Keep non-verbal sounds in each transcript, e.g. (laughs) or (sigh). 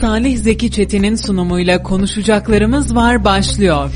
Salih Zeki Çetin'in sunumuyla konuşacaklarımız var başlıyor.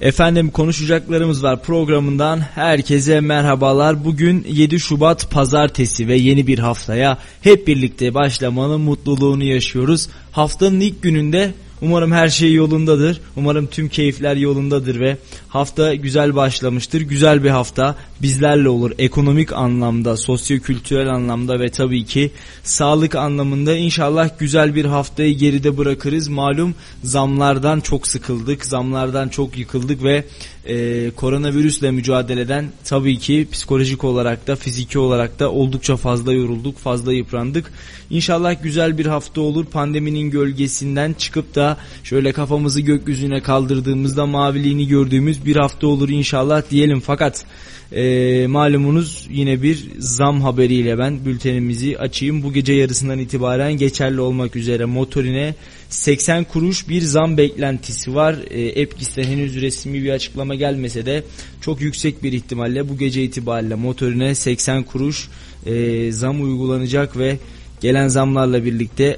Efendim konuşacaklarımız var programından herkese merhabalar. Bugün 7 Şubat pazartesi ve yeni bir haftaya hep birlikte başlamanın mutluluğunu yaşıyoruz. Haftanın ilk gününde Umarım her şey yolundadır. Umarım tüm keyifler yolundadır ve hafta güzel başlamıştır. Güzel bir hafta bizlerle olur. Ekonomik anlamda, sosyo-kültürel anlamda ve tabii ki sağlık anlamında inşallah güzel bir haftayı geride bırakırız. Malum zamlardan çok sıkıldık, zamlardan çok yıkıldık ve e, koronavirüsle mücadeleden tabii ki psikolojik olarak da fiziki olarak da oldukça fazla yorulduk, fazla yıprandık. İnşallah güzel bir hafta olur. Pandeminin gölgesinden çıkıp da şöyle kafamızı gökyüzüne kaldırdığımızda maviliğini gördüğümüz bir hafta olur inşallah diyelim. Fakat e, malumunuz yine bir zam haberiyle ben bültenimizi açayım. Bu gece yarısından itibaren geçerli olmak üzere motorine 80 kuruş bir zam beklentisi var. E, Epkis'ten henüz resmi bir açıklama gelmese de çok yüksek bir ihtimalle bu gece itibariyle motorine 80 kuruş e, zam uygulanacak ve gelen zamlarla birlikte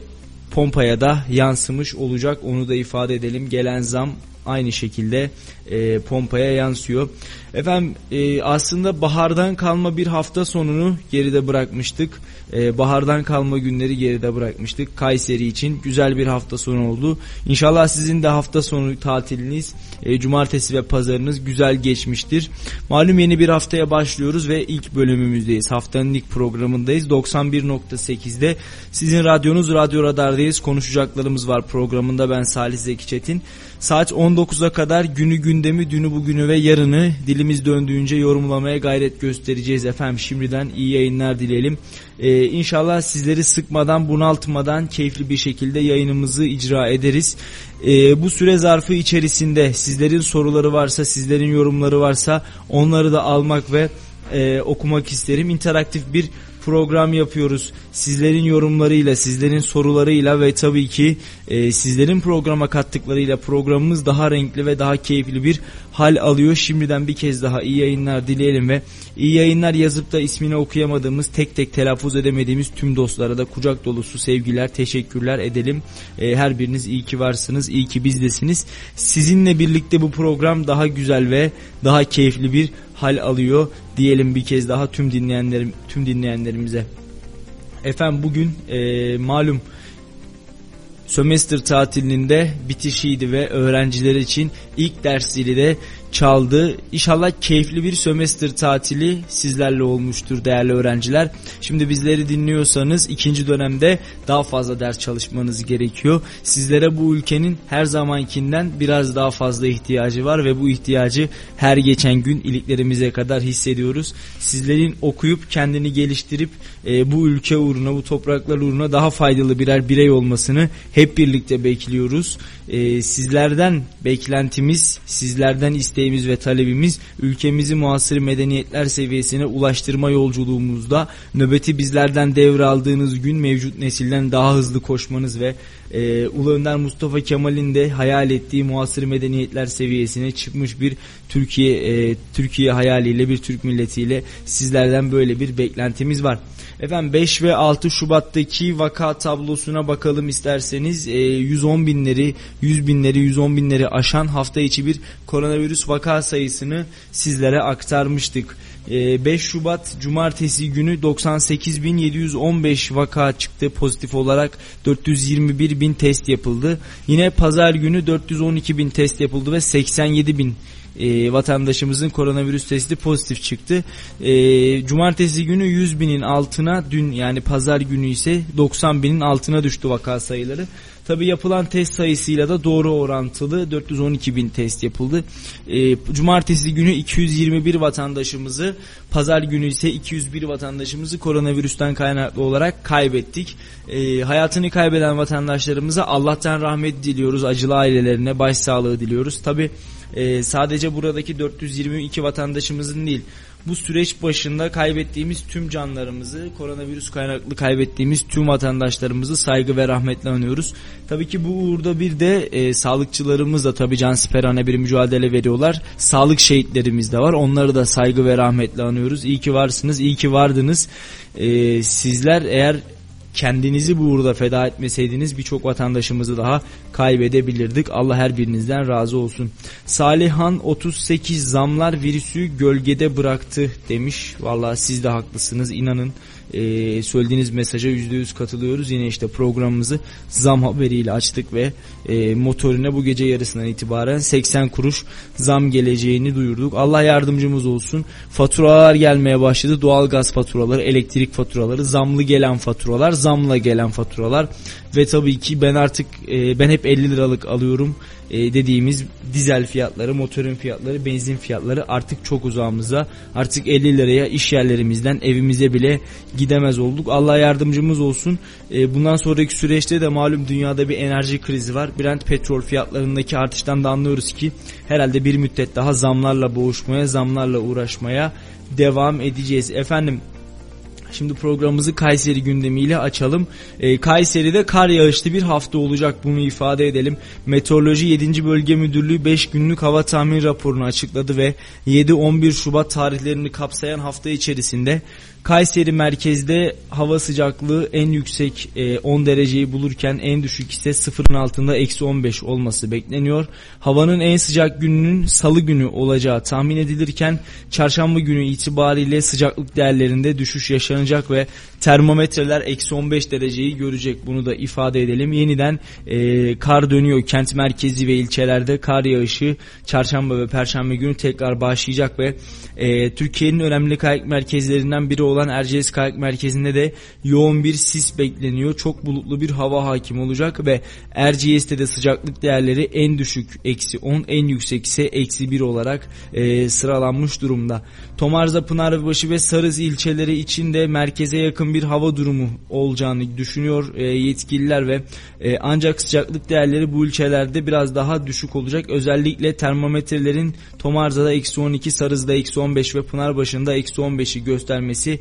pompaya da yansımış olacak. Onu da ifade edelim. Gelen zam aynı şekilde e, pompaya yansıyor. Efendim e, aslında bahardan kalma bir hafta sonunu geride bırakmıştık. E, bahardan kalma günleri geride bırakmıştık. Kayseri için güzel bir hafta sonu oldu. İnşallah sizin de hafta sonu tatiliniz, e, cumartesi ve pazarınız güzel geçmiştir. Malum yeni bir haftaya başlıyoruz ve ilk bölümümüzdeyiz. Haftanın ilk programındayız. 91.8'de sizin radyonuz Radyo Radar'dayız. Konuşacaklarımız var programında ben Salih Zeki Çetin. Saat 19'a kadar günü gündemi, dünü bugünü ve yarını dilimiz döndüğünce yorumlamaya gayret göstereceğiz efendim. Şimdiden iyi yayınlar dileyelim. Ee, inşallah sizleri sıkmadan, bunaltmadan keyifli bir şekilde yayınımızı icra ederiz. Ee, bu süre zarfı içerisinde sizlerin soruları varsa, sizlerin yorumları varsa onları da almak ve e, okumak isterim. İnteraktif bir program yapıyoruz. Sizlerin yorumlarıyla, sizlerin sorularıyla ve tabii ki e, sizlerin programa kattıklarıyla programımız daha renkli ve daha keyifli bir hal alıyor. Şimdiden bir kez daha iyi yayınlar dileyelim ve iyi yayınlar yazıp da ismini okuyamadığımız, tek tek telaffuz edemediğimiz tüm dostlara da kucak dolusu sevgiler, teşekkürler edelim. E, her biriniz iyi ki varsınız, iyi ki bizdesiniz. Sizinle birlikte bu program daha güzel ve daha keyifli bir hal alıyor diyelim bir kez daha tüm dinleyenlerim tüm dinleyenlerimize. Efendim bugün e, malum sömestr tatilinde bitişiydi ve öğrenciler için ilk dersleri de çaldı. İnşallah keyifli bir sömestr tatili sizlerle olmuştur değerli öğrenciler. Şimdi bizleri dinliyorsanız ikinci dönemde daha fazla ders çalışmanız gerekiyor. Sizlere bu ülkenin her zamankinden biraz daha fazla ihtiyacı var ve bu ihtiyacı her geçen gün iliklerimize kadar hissediyoruz. Sizlerin okuyup kendini geliştirip e, bu ülke uğruna bu topraklar uğruna daha faydalı birer birey olmasını hep birlikte bekliyoruz. E, sizlerden beklentimiz, sizlerden isteğimiz isteğimiz ve talebimiz ülkemizi muasır medeniyetler seviyesine ulaştırma yolculuğumuzda nöbeti bizlerden devraldığınız gün mevcut nesilden daha hızlı koşmanız ve e, Ulu Önder Mustafa Kemal'in de hayal ettiği muasır medeniyetler seviyesine çıkmış bir Türkiye e, Türkiye hayaliyle bir Türk milletiyle sizlerden böyle bir beklentimiz var. Efendim 5 ve 6 Şubat'taki vaka tablosuna bakalım isterseniz. E, 110 binleri, 100 binleri, 110 binleri aşan hafta içi bir koronavirüs vaka sayısını sizlere aktarmıştık. 5 ee, Şubat Cumartesi günü 98.715 vaka çıktı pozitif olarak 421 bin test yapıldı. Yine pazar günü 412 bin test yapıldı ve 87 bin e, vatandaşımızın koronavirüs testi pozitif çıktı. E, cumartesi günü 100 binin altına dün yani pazar günü ise 90 binin altına düştü vaka sayıları. Tabi yapılan test sayısıyla da doğru orantılı 412 bin test yapıldı. E, cumartesi günü 221 vatandaşımızı, pazar günü ise 201 vatandaşımızı koronavirüsten kaynaklı olarak kaybettik. E, hayatını kaybeden vatandaşlarımıza Allah'tan rahmet diliyoruz, acılı ailelerine başsağlığı diliyoruz. Tabi e, sadece buradaki 422 vatandaşımızın değil bu süreç başında kaybettiğimiz tüm canlarımızı, koronavirüs kaynaklı kaybettiğimiz tüm vatandaşlarımızı saygı ve rahmetle anıyoruz. Tabii ki bu uğurda bir de e, sağlıkçılarımız da tabii cansiperane bir mücadele veriyorlar. Sağlık şehitlerimiz de var. Onları da saygı ve rahmetle anıyoruz. İyi ki varsınız, iyi ki vardınız. E, sizler eğer kendinizi bu uğurda feda etmeseydiniz birçok vatandaşımızı daha kaybedebilirdik. Allah her birinizden razı olsun. Salihan 38 zamlar virüsü gölgede bıraktı demiş. Valla siz de haklısınız inanın e, söylediğiniz mesaja %100 katılıyoruz. Yine işte programımızı zam haberiyle açtık ve e, motorine bu gece yarısından itibaren 80 kuruş zam geleceğini duyurduk. Allah yardımcımız olsun. Faturalar gelmeye başladı. Doğal gaz faturaları, elektrik faturaları, zamlı gelen faturalar, zamla gelen faturalar ve tabii ki ben artık e, ben hep 50 liralık alıyorum e, dediğimiz dizel fiyatları, motorun fiyatları, benzin fiyatları artık çok uzağımıza. Artık 50 liraya iş yerlerimizden evimize bile gidemez olduk. Allah yardımcımız olsun. E, bundan sonraki süreçte de malum dünyada bir enerji krizi var. Brent petrol fiyatlarındaki artıştan da anlıyoruz ki herhalde bir müddet daha zamlarla boğuşmaya, zamlarla uğraşmaya devam edeceğiz. Efendim Şimdi programımızı Kayseri gündemiyle açalım. E, Kayseri'de kar yağışlı bir hafta olacak bunu ifade edelim. Meteoroloji 7. Bölge Müdürlüğü 5 günlük hava tahmin raporunu açıkladı ve 7-11 Şubat tarihlerini kapsayan hafta içerisinde Kayseri merkezde hava sıcaklığı en yüksek e, 10 dereceyi bulurken en düşük ise sıfırın altında eksi 15 olması bekleniyor. Havanın en sıcak gününün salı günü olacağı tahmin edilirken çarşamba günü itibariyle sıcaklık değerlerinde düşüş yaşanacak ve termometreler eksi 15 dereceyi görecek bunu da ifade edelim. Yeniden e, kar dönüyor kent merkezi ve ilçelerde kar yağışı çarşamba ve perşembe günü tekrar başlayacak ve e, Türkiye'nin önemli kayak merkezlerinden biri olan Erciyes Kayak Merkezi'nde de yoğun bir sis bekleniyor. Çok bulutlu bir hava hakim olacak ve Erciyes'te de sıcaklık değerleri en düşük eksi 10 en yüksek ise eksi 1 olarak e, sıralanmış durumda. Tomarza, Pınarbaşı ve Sarız ilçeleri için de merkeze yakın bir hava durumu olacağını düşünüyor e, yetkililer ve e, ancak sıcaklık değerleri bu ilçelerde biraz daha düşük olacak. Özellikle termometrelerin Tomarza'da eksi 12, Sarız'da eksi 15 ve Pınarbaşı'nda eksi 15'i göstermesi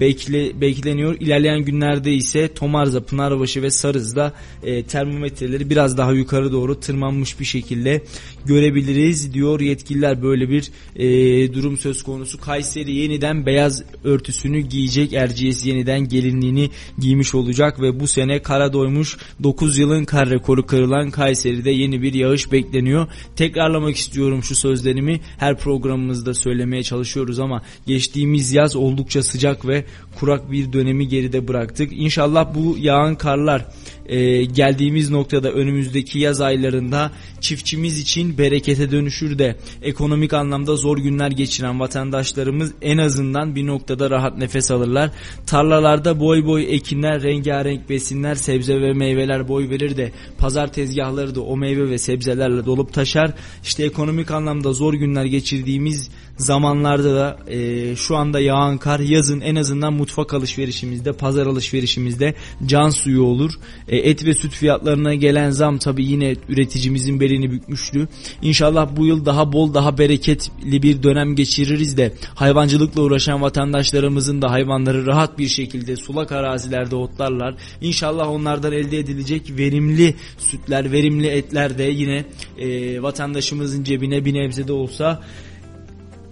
bekle, bekleniyor. İlerleyen günlerde ise Tomarza, Pınarbaşı ve Sarız'da e, termometreleri biraz daha yukarı doğru tırmanmış bir şekilde görebiliriz diyor yetkililer. Böyle bir e, durum söz konusu. Kayseri yeniden beyaz örtüsünü giyecek. Erciyes yeniden gelinliğini giymiş olacak ve bu sene kara doymuş 9 yılın kar rekoru kırılan Kayseri'de yeni bir yağış bekleniyor. Tekrarlamak istiyorum şu sözlerimi. Her programımızda söylemeye çalışıyoruz ama geçtiğimiz yaz oldukça sıcak ve kurak bir dönemi geride bıraktık. İnşallah bu yağan karlar e, geldiğimiz noktada önümüzdeki yaz aylarında çiftçimiz için berekete dönüşür de ekonomik anlamda zor günler geçiren vatandaşlarımız en azından bir noktada rahat nefes alırlar. Tarlalarda boy boy ekinler, rengarenk besinler, sebze ve meyveler boy verir de pazar tezgahları da o meyve ve sebzelerle dolup taşar. İşte ekonomik anlamda zor günler geçirdiğimiz zamanlarda da e, şu anda yağan kar yazın en azından mutfak alışverişimizde, pazar alışverişimizde can suyu olur. E, et ve süt fiyatlarına gelen zam tabi yine üreticimizin belini bükmüştü. İnşallah bu yıl daha bol, daha bereketli bir dönem geçiririz de hayvancılıkla uğraşan vatandaşlarımızın da hayvanları rahat bir şekilde sulak arazilerde otlarlar. İnşallah onlardan elde edilecek verimli sütler, verimli etler de yine e, vatandaşımızın cebine bir nebze de olsa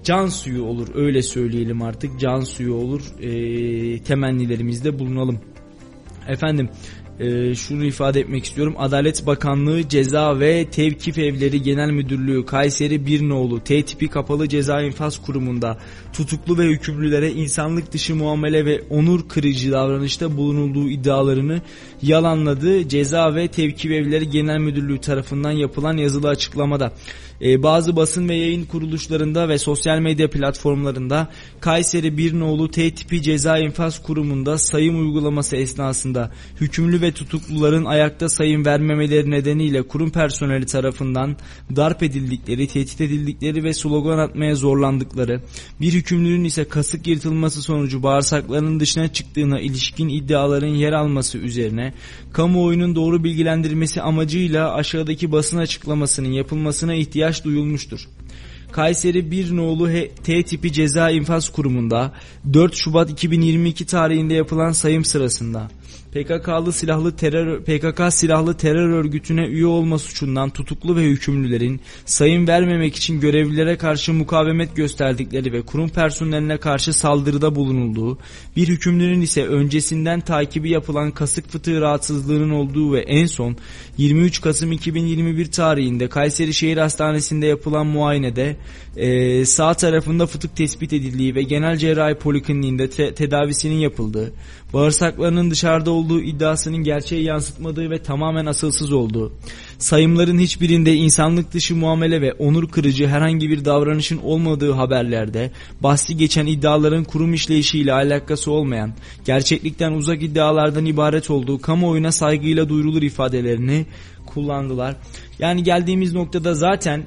can suyu olur öyle söyleyelim artık can suyu olur e, temennilerimizde bulunalım. Efendim e, şunu ifade etmek istiyorum. Adalet Bakanlığı Ceza ve Tevkif Evleri Genel Müdürlüğü Kayseri Birnoğlu T tipi kapalı ceza infaz kurumunda tutuklu ve hükümlülere insanlık dışı muamele ve onur kırıcı davranışta bulunulduğu iddialarını yalanladı. Ceza ve Tevkif Evleri Genel Müdürlüğü tarafından yapılan yazılı açıklamada e, bazı basın ve yayın kuruluşlarında ve sosyal medya platformlarında Kayseri Birnoğlu T tipi ceza infaz kurumunda sayım uygulaması esnasında hükümlü ve tutukluların ayakta sayım vermemeleri nedeniyle kurum personeli tarafından darp edildikleri, tehdit edildikleri ve slogan atmaya zorlandıkları, bir hükümlünün ise kasık yırtılması sonucu bağırsaklarının dışına çıktığına ilişkin iddiaların yer alması üzerine kamuoyunun doğru bilgilendirmesi amacıyla aşağıdaki basın açıklamasının yapılmasına ihtiyaç duyulmuştur. Kayseri Bir Nolu T tipi ceza infaz kurumunda 4 Şubat 2022 tarihinde yapılan sayım sırasında PKK'lı silahlı terör PKK silahlı terör örgütüne üye olma suçundan tutuklu ve hükümlülerin sayım vermemek için görevlilere karşı mukavemet gösterdikleri ve kurum personeline karşı saldırıda bulunulduğu, bir hükümlünün ise öncesinden takibi yapılan kasık fıtığı rahatsızlığının olduğu ve en son 23 Kasım 2021 tarihinde Kayseri Şehir Hastanesi'nde yapılan muayenede e, sağ tarafında fıtık tespit edildiği ve genel cerrahi polikliniğinde te tedavisinin yapıldığı, bağırsaklarının dışarıda olduğu iddiasının gerçeği yansıtmadığı ve tamamen asılsız olduğu, sayımların hiçbirinde insanlık dışı muamele ve onur kırıcı herhangi bir davranışın olmadığı haberlerde, bahsi geçen iddiaların kurum işleyişiyle alakası olmayan, gerçeklikten uzak iddialardan ibaret olduğu kamuoyuna saygıyla duyurulur ifadelerini kullandılar. Yani geldiğimiz noktada zaten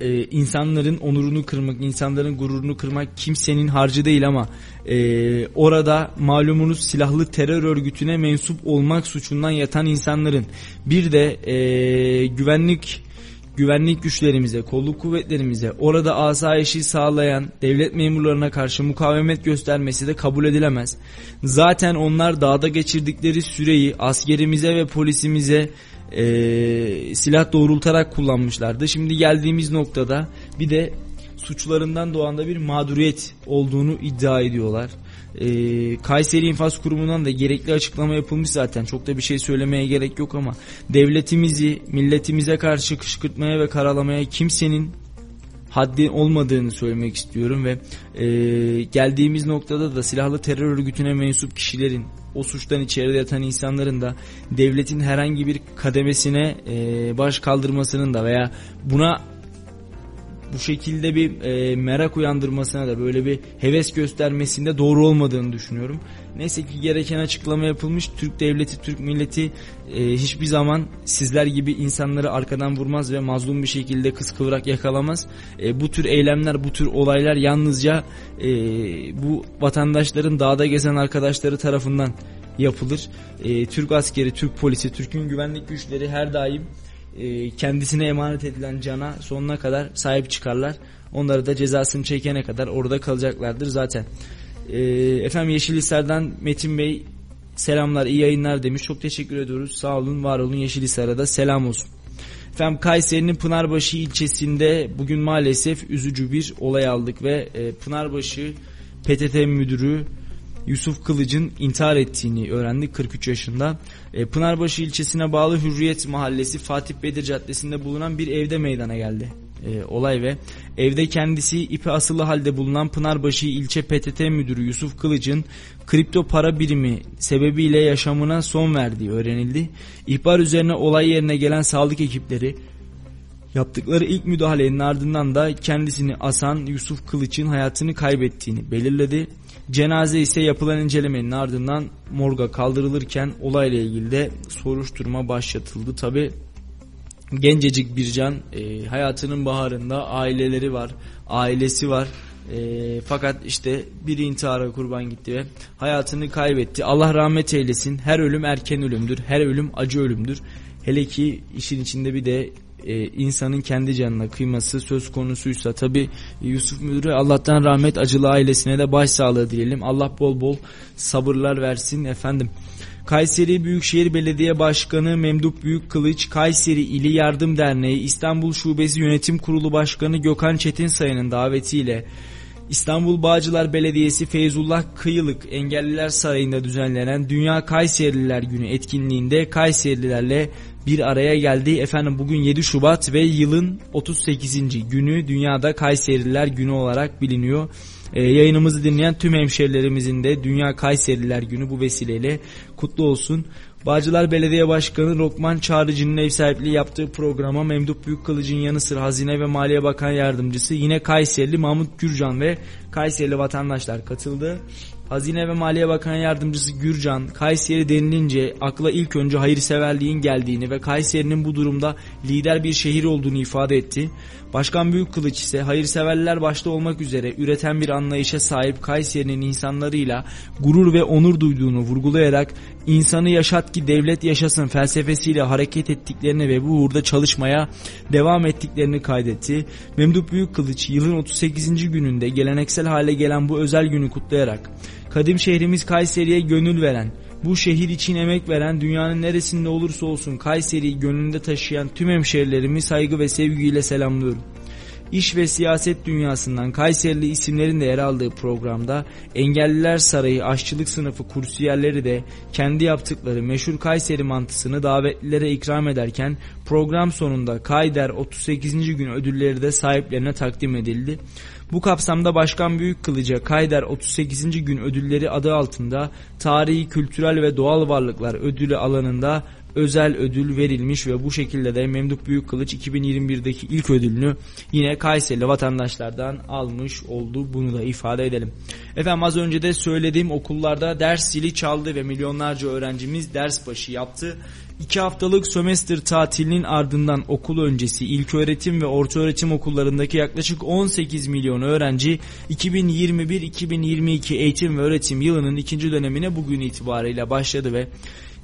e, insanların onurunu kırmak, insanların gururunu kırmak kimsenin harcı değil ama e, orada malumunuz silahlı terör örgütüne mensup olmak suçundan yatan insanların bir de e, güvenlik güvenlik güçlerimize, kolluk kuvvetlerimize, orada asayişi sağlayan devlet memurlarına karşı mukavemet göstermesi de kabul edilemez. Zaten onlar dağda geçirdikleri süreyi askerimize ve polisimize e, silah doğrultarak kullanmışlardı. Şimdi geldiğimiz noktada bir de suçlarından doğan da bir mağduriyet olduğunu iddia ediyorlar. E, Kayseri İnfaz Kurumu'ndan da gerekli açıklama yapılmış zaten. Çok da bir şey söylemeye gerek yok ama devletimizi milletimize karşı kışkırtmaya ve karalamaya kimsenin haddi olmadığını söylemek istiyorum ve e, geldiğimiz noktada da silahlı terör örgütüne mensup kişilerin o suçtan içeride yatan insanların da devletin herhangi bir kademesine e, baş kaldırmasının da veya buna bu şekilde bir e, merak uyandırmasına da böyle bir heves göstermesinde doğru olmadığını düşünüyorum. Neyse ki gereken açıklama yapılmış. Türk devleti, Türk milleti e, hiçbir zaman sizler gibi insanları arkadan vurmaz ve mazlum bir şekilde kıskıvrak yakalamaz. E, bu tür eylemler, bu tür olaylar yalnızca e, bu vatandaşların dağda gezen arkadaşları tarafından yapılır. E, Türk askeri, Türk polisi, Türk'ün güvenlik güçleri her daim kendisine emanet edilen cana sonuna kadar sahip çıkarlar. Onları da cezasını çekene kadar orada kalacaklardır zaten. E, efendim Yeşilhisar'dan Metin Bey selamlar iyi yayınlar demiş. Çok teşekkür ediyoruz. Sağ olun var olun Yeşilhisar'a da selam olsun. Efendim Kayseri'nin Pınarbaşı ilçesinde bugün maalesef üzücü bir olay aldık ve e, Pınarbaşı PTT müdürü Yusuf Kılıç'ın intihar ettiğini öğrendik 43 yaşında. E, Pınarbaşı ilçesine bağlı Hürriyet Mahallesi Fatih Bedir Caddesi'nde bulunan bir evde meydana geldi e, olay ve evde kendisi ipi asılı halde bulunan Pınarbaşı ilçe PTT müdürü Yusuf Kılıç'ın kripto para birimi sebebiyle yaşamına son verdiği öğrenildi. İhbar üzerine olay yerine gelen sağlık ekipleri Yaptıkları ilk müdahalenin ardından da kendisini asan Yusuf Kılıç'ın hayatını kaybettiğini belirledi. Cenaze ise yapılan incelemenin ardından morga kaldırılırken olayla ilgili de soruşturma başlatıldı. Tabi gencecik bir can e, hayatının baharında aileleri var, ailesi var. E, fakat işte bir intihara kurban gitti ve hayatını kaybetti. Allah rahmet eylesin. Her ölüm erken ölümdür. Her ölüm acı ölümdür. Hele ki işin içinde bir de e, insanın kendi canına kıyması söz konusuysa tabi Yusuf Müdürü Allah'tan rahmet acılı ailesine de başsağlığı dileyelim. Allah bol bol sabırlar versin efendim. Kayseri Büyükşehir Belediye Başkanı Memduh Büyükkılıç, Kayseri İli Yardım Derneği İstanbul Şubesi Yönetim Kurulu Başkanı Gökhan Çetinsay'ın davetiyle İstanbul Bağcılar Belediyesi Feyzullah Kıyılık Engelliler Sarayı'nda düzenlenen Dünya Kayserililer Günü etkinliğinde Kayserilerle bir araya geldi. Efendim bugün 7 Şubat ve yılın 38. günü Dünyada Kayseriler Günü olarak biliniyor. Ee, yayınımızı dinleyen tüm hemşerilerimizin de Dünya Kayseriler Günü bu vesileyle kutlu olsun. Bağcılar Belediye Başkanı Lokman Çağrıcı'nın ev sahipliği yaptığı programa Memduh Büyükkılıç'ın yanı sıra Hazine ve Maliye Bakan Yardımcısı yine Kayserili Mahmut Gürcan ve Kayserili vatandaşlar katıldı. Hazine ve Maliye Bakan Yardımcısı Gürcan, Kayseri denilince akla ilk önce hayırseverliğin geldiğini ve Kayseri'nin bu durumda lider bir şehir olduğunu ifade etti. Başkan Büyükkılıç ise hayırseverler başta olmak üzere üreten bir anlayışa sahip Kayseri'nin insanlarıyla gurur ve onur duyduğunu vurgulayarak insanı yaşat ki devlet yaşasın felsefesiyle hareket ettiklerini ve bu uğurda çalışmaya devam ettiklerini kaydetti. Memduh Büyükkılıç yılın 38. gününde geleneksel hale gelen bu özel günü kutlayarak kadim şehrimiz Kayseri'ye gönül veren Bu şehir için emek veren dünyanın neresinde olursa olsun Kayseri'yi gönlünde taşıyan tüm hemşehrilerimi saygı ve sevgiyle selamlıyorum. İş ve siyaset dünyasından Kayserili isimlerin de yer aldığı programda Engelliler Sarayı aşçılık sınıfı kursiyerleri de kendi yaptıkları meşhur Kayseri mantısını davetlilere ikram ederken program sonunda Kayder 38. gün ödülleri de sahiplerine takdim edildi. Bu kapsamda Başkan Büyük Kılıca Kayder 38. gün ödülleri adı altında tarihi, kültürel ve doğal varlıklar ödülü alanında özel ödül verilmiş ve bu şekilde de Memduh Büyükkılıç 2021'deki ilk ödülünü yine Kayserili vatandaşlardan almış oldu. Bunu da ifade edelim. Efendim az önce de söylediğim okullarda ders zili çaldı ve milyonlarca öğrencimiz ders başı yaptı. İki haftalık sömestr tatilinin ardından okul öncesi ilk öğretim ve orta öğretim okullarındaki yaklaşık 18 milyon öğrenci 2021-2022 eğitim ve öğretim yılının ikinci dönemine bugün itibariyle başladı ve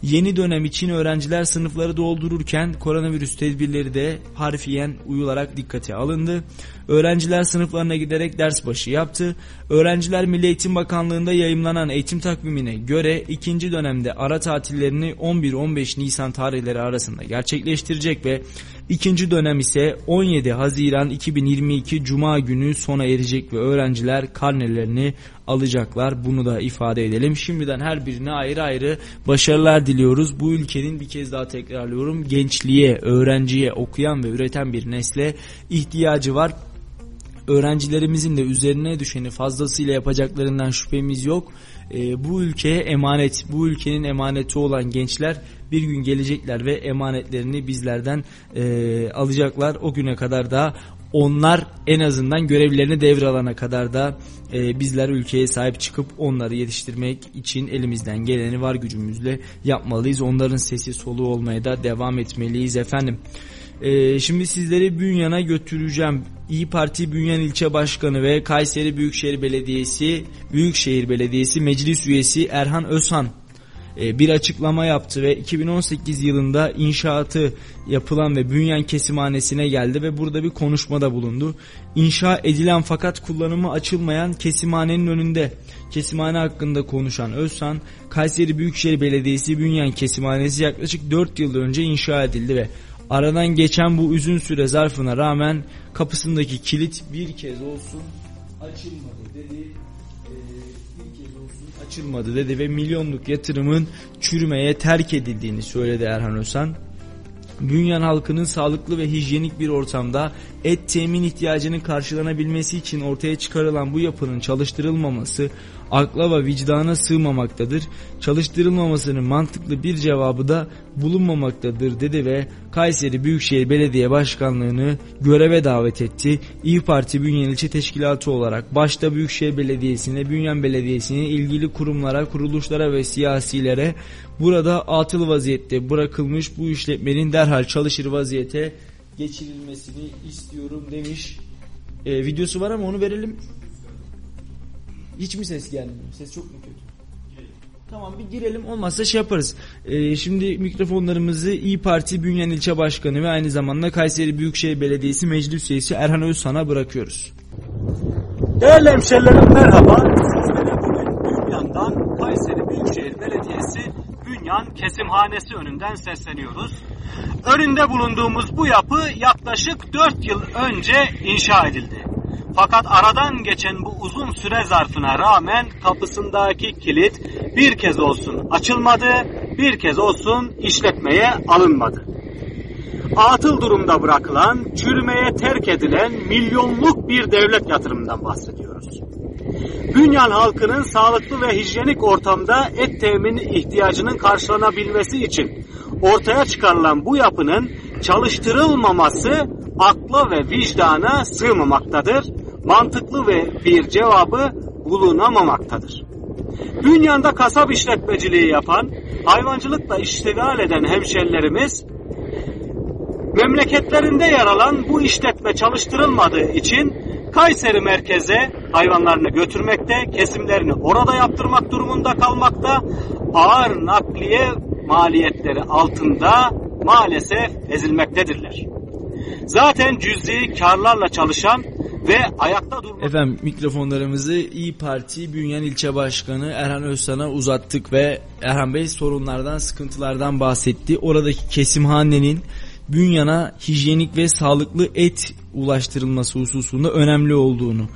Yeni dönem için öğrenciler sınıfları doldururken koronavirüs tedbirleri de harfiyen uyularak dikkate alındı. Öğrenciler sınıflarına giderek ders başı yaptı. Öğrenciler Milli Eğitim Bakanlığı'nda yayımlanan eğitim takvimine göre ikinci dönemde ara tatillerini 11-15 Nisan tarihleri arasında gerçekleştirecek ve ikinci dönem ise 17 Haziran 2022 Cuma günü sona erecek ve öğrenciler karnelerini alacaklar. Bunu da ifade edelim. Şimdiden her birine ayrı ayrı başarılar diliyoruz. Bu ülkenin bir kez daha tekrarlıyorum gençliğe, öğrenciye, okuyan ve üreten bir nesle ihtiyacı var öğrencilerimizin de üzerine düşeni fazlasıyla yapacaklarından şüphemiz yok. E, bu ülkeye emanet, bu ülkenin emaneti olan gençler bir gün gelecekler ve emanetlerini bizlerden e, alacaklar. O güne kadar da onlar en azından görevlerini devralana kadar da e, bizler ülkeye sahip çıkıp onları yetiştirmek için elimizden geleni var gücümüzle yapmalıyız. Onların sesi soluğu olmaya da devam etmeliyiz efendim. Ee, şimdi sizleri Bünyan'a götüreceğim. İyi Parti Bünyan İlçe Başkanı ve Kayseri Büyükşehir Belediyesi Büyükşehir Belediyesi Meclis Üyesi Erhan Özhan e, bir açıklama yaptı ve 2018 yılında inşaatı yapılan ve Bünyan Kesimhanesi'ne geldi ve burada bir konuşmada bulundu. İnşa edilen fakat kullanımı açılmayan kesimhanenin önünde kesimhane hakkında konuşan Özhan, Kayseri Büyükşehir Belediyesi Bünyan Kesimhanesi yaklaşık 4 yıl önce inşa edildi ve Aradan geçen bu uzun süre zarfına rağmen kapısındaki kilit bir kez olsun açılmadı dedi. Açılmadı dedi ve milyonluk yatırımın çürümeye terk edildiğini söyledi Erhan Özhan. Bünyan halkının sağlıklı ve hijyenik bir ortamda et temin ihtiyacının karşılanabilmesi için ortaya çıkarılan bu yapının çalıştırılmaması akla ve vicdana sığmamaktadır. Çalıştırılmamasının mantıklı bir cevabı da bulunmamaktadır dedi ve Kayseri Büyükşehir Belediye Başkanlığı'nı göreve davet etti. İyi Parti Bünyan İlçe Teşkilatı olarak başta Büyükşehir Belediyesi'ne, Bünyan Belediyesi'ne, ilgili kurumlara, kuruluşlara ve siyasilere burada atıl vaziyette bırakılmış bu işletmenin derhal çalışır vaziyete geçirilmesini istiyorum demiş. E, videosu var ama onu verelim. Hiç mi ses gelmiyor? Ses çok mu kötü? Tamam bir girelim olmazsa şey yaparız. Ee, şimdi mikrofonlarımızı İyi Parti Bünyan İlçe Başkanı ve aynı zamanda Kayseri Büyükşehir Belediyesi Meclis Üyesi Erhan Özsan'a bırakıyoruz. Değerli hemşerilerim merhaba. Sizlere bugün Bünyan'dan Kayseri Büyükşehir Belediyesi Bünyan Kesimhanesi önünden sesleniyoruz. Önünde bulunduğumuz bu yapı yaklaşık 4 yıl önce inşa edildi. Fakat aradan geçen bu uzun süre zarfına rağmen kapısındaki kilit bir kez olsun açılmadı, bir kez olsun işletmeye alınmadı. Atıl durumda bırakılan, çürümeye terk edilen milyonluk bir devlet yatırımından bahsediyoruz. Bünyan halkının sağlıklı ve hijyenik ortamda et temin ihtiyacının karşılanabilmesi için ortaya çıkarılan bu yapının çalıştırılmaması akla ve vicdana sığmamaktadır. Mantıklı ve bir cevabı bulunamamaktadır. Bünyan'da kasap işletmeciliği yapan, hayvancılıkla iştigal eden hemşerilerimiz memleketlerinde yer alan bu işletme çalıştırılmadığı için Kayseri merkeze hayvanlarını götürmekte, kesimlerini orada yaptırmak durumunda kalmakta, ağır nakliye maliyetleri altında maalesef ezilmektedirler. Zaten cüzi karlarla çalışan ve ayakta durmak Efendim mikrofonlarımızı İyi Parti Bünyan İlçe Başkanı Erhan Özsan'a uzattık ve Erhan Bey sorunlardan, sıkıntılardan bahsetti. Oradaki kesimhanenin Bünyan'a hijyenik ve sağlıklı et ulaştırılması hususunda önemli olduğunu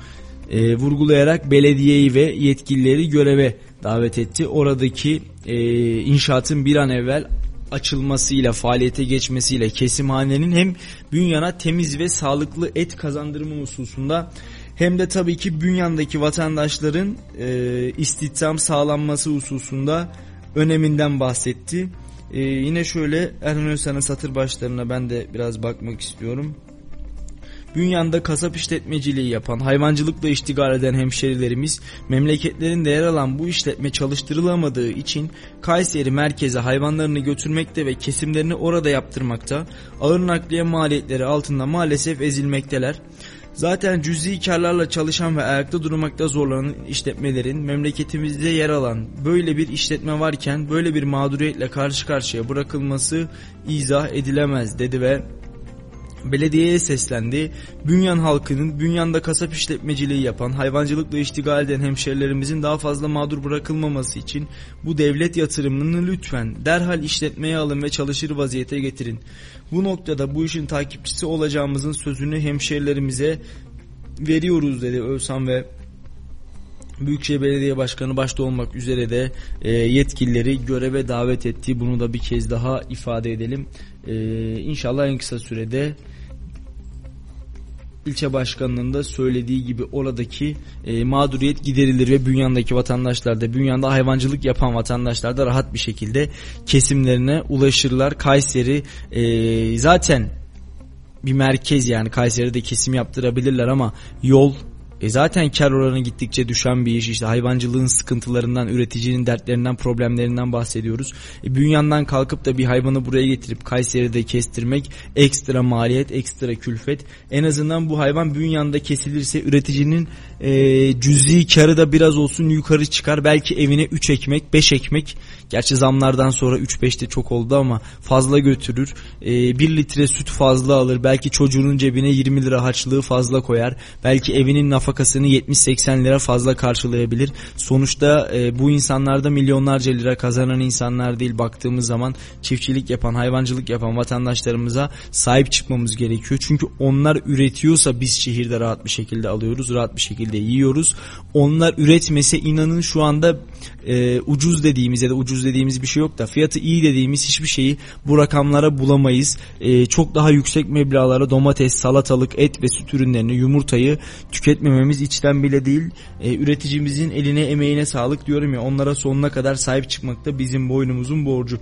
e, vurgulayarak belediyeyi ve yetkilileri göreve davet etti. Oradaki e, inşaatın bir an evvel açılmasıyla, faaliyete geçmesiyle kesimhanenin hem bünyana temiz ve sağlıklı et kazandırma hususunda hem de tabii ki bünyandaki vatandaşların e, istihdam sağlanması hususunda öneminden bahsetti. E, yine şöyle Erhan Özsan'ın satır başlarına ben de biraz bakmak istiyorum. Bünyanda kasap işletmeciliği yapan, hayvancılıkla iştigal eden hemşerilerimiz memleketlerinde yer alan bu işletme çalıştırılamadığı için Kayseri merkeze hayvanlarını götürmekte ve kesimlerini orada yaptırmakta, ağır nakliye maliyetleri altında maalesef ezilmekteler. Zaten cüzi karlarla çalışan ve ayakta durmakta zorlanan işletmelerin memleketimizde yer alan böyle bir işletme varken böyle bir mağduriyetle karşı karşıya bırakılması izah edilemez dedi ve belediyeye seslendi. Bünyan halkının bünyanda kasap işletmeciliği yapan, hayvancılıkla iştigal eden hemşerilerimizin daha fazla mağdur bırakılmaması için bu devlet yatırımını lütfen derhal işletmeye alın ve çalışır vaziyete getirin. Bu noktada bu işin takipçisi olacağımızın sözünü hemşerilerimize veriyoruz dedi Ölsan ve Büyükşehir Belediye Başkanı başta olmak üzere de e, yetkilileri göreve davet etti. Bunu da bir kez daha ifade edelim. E, inşallah en kısa sürede ilçe başkanının da söylediği gibi oradaki e, mağduriyet giderilir ve bünyandaki vatandaşlar da bünyanda hayvancılık yapan vatandaşlar da rahat bir şekilde kesimlerine ulaşırlar. Kayseri e, zaten bir merkez yani Kayseri'de kesim yaptırabilirler ama yol e zaten kar oranı gittikçe düşen bir iş işte hayvancılığın sıkıntılarından, üreticinin dertlerinden, problemlerinden bahsediyoruz. E bünyandan kalkıp da bir hayvanı buraya getirip Kayseri'de kestirmek ekstra maliyet, ekstra külfet. En azından bu hayvan bünyanda kesilirse üreticinin e, cüzi karı da biraz olsun yukarı çıkar. Belki evine 3 ekmek, 5 ekmek Gerçi zamlardan sonra 3-5'te çok oldu ama fazla götürür. E, 1 litre süt fazla alır. Belki çocuğunun cebine 20 lira harçlığı fazla koyar. Belki evinin nafakasını 70-80 lira fazla karşılayabilir. Sonuçta e, bu insanlarda milyonlarca lira kazanan insanlar değil. Baktığımız zaman çiftçilik yapan, hayvancılık yapan vatandaşlarımıza sahip çıkmamız gerekiyor. Çünkü onlar üretiyorsa biz şehirde rahat bir şekilde alıyoruz. Rahat bir şekilde yiyoruz. Onlar üretmese inanın şu anda e, ucuz dediğimiz ya da ucuz dediğimiz bir şey yok da fiyatı iyi dediğimiz hiçbir şeyi bu rakamlara bulamayız. E, çok daha yüksek meblağlara domates, salatalık, et ve süt ürünlerini, yumurtayı tüketmememiz içten bile değil. E, üreticimizin eline emeğine sağlık diyorum ya onlara sonuna kadar sahip çıkmak da bizim boynumuzun borcu.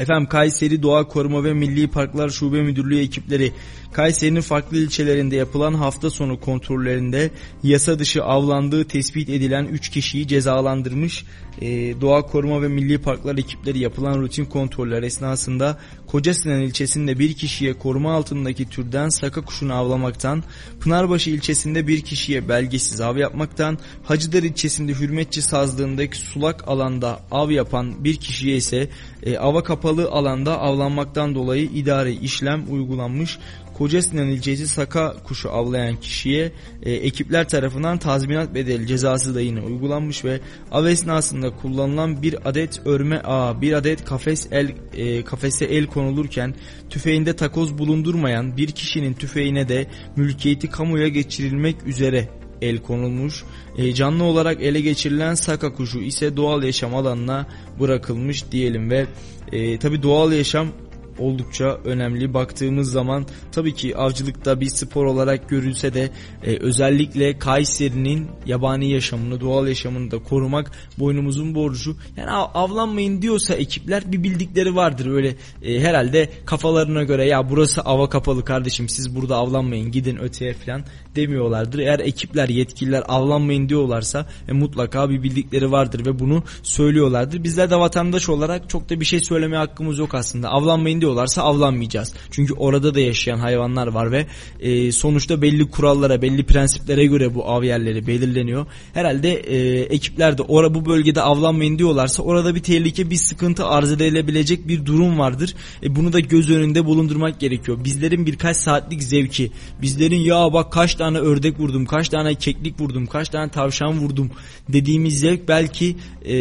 Efendim Kayseri Doğa Koruma ve Milli Parklar Şube Müdürlüğü ekipleri Kayseri'nin farklı ilçelerinde yapılan hafta sonu kontrollerinde yasa dışı avlandığı tespit edilen 3 kişiyi cezalandırmış. Ee, Doğa Koruma ve Milli Parklar ekipleri yapılan rutin kontroller esnasında Kocasinan ilçesinde bir kişiye koruma altındaki türden saka kuşunu avlamaktan, Pınarbaşı ilçesinde bir kişiye belgesiz av yapmaktan, Hacıdar ilçesinde hürmetçi sazlığındaki sulak alanda av yapan bir kişiye ise e, ava kapalı alanda avlanmaktan dolayı idari işlem uygulanmış. Kocasinan ilçesi Saka kuşu avlayan kişiye e, ekipler tarafından tazminat bedeli cezası da yine uygulanmış ve av esnasında kullanılan bir adet örme ağı, bir adet kafes el e, kafese el konulurken tüfeğinde takoz bulundurmayan bir kişinin tüfeğine de mülkiyeti kamuya geçirilmek üzere el konulmuş. E, canlı olarak ele geçirilen saka kuşu ise doğal yaşam alanına bırakılmış diyelim ve e, tabi doğal yaşam oldukça önemli. Baktığımız zaman tabii ki avcılıkta bir spor olarak görülse de e, özellikle Kayseri'nin yabani yaşamını, doğal yaşamını da korumak boynumuzun borcu. Yani av, avlanmayın diyorsa ekipler bir bildikleri vardır. Öyle e, herhalde kafalarına göre ya burası ava kapalı kardeşim siz burada avlanmayın gidin öteye falan demiyorlardır. Eğer ekipler yetkililer avlanmayın diyorlarsa e, mutlaka bir bildikleri vardır ve bunu söylüyorlardır. Bizler de vatandaş olarak çok da bir şey söylemeye hakkımız yok aslında. Avlanmayın diyorlarsa avlanmayacağız. Çünkü orada da yaşayan hayvanlar var ve e, sonuçta belli kurallara, belli prensiplere göre bu av yerleri belirleniyor. Herhalde e, ekipler de ora bu bölgede avlanmayın diyorlarsa orada bir tehlike, bir sıkıntı arz edilebilecek bir durum vardır. E, bunu da göz önünde bulundurmak gerekiyor. Bizlerin birkaç saatlik zevki, bizlerin ya bak kaç tane ördek vurdum, kaç tane keklik vurdum, kaç tane tavşan vurdum dediğimiz zevk belki e,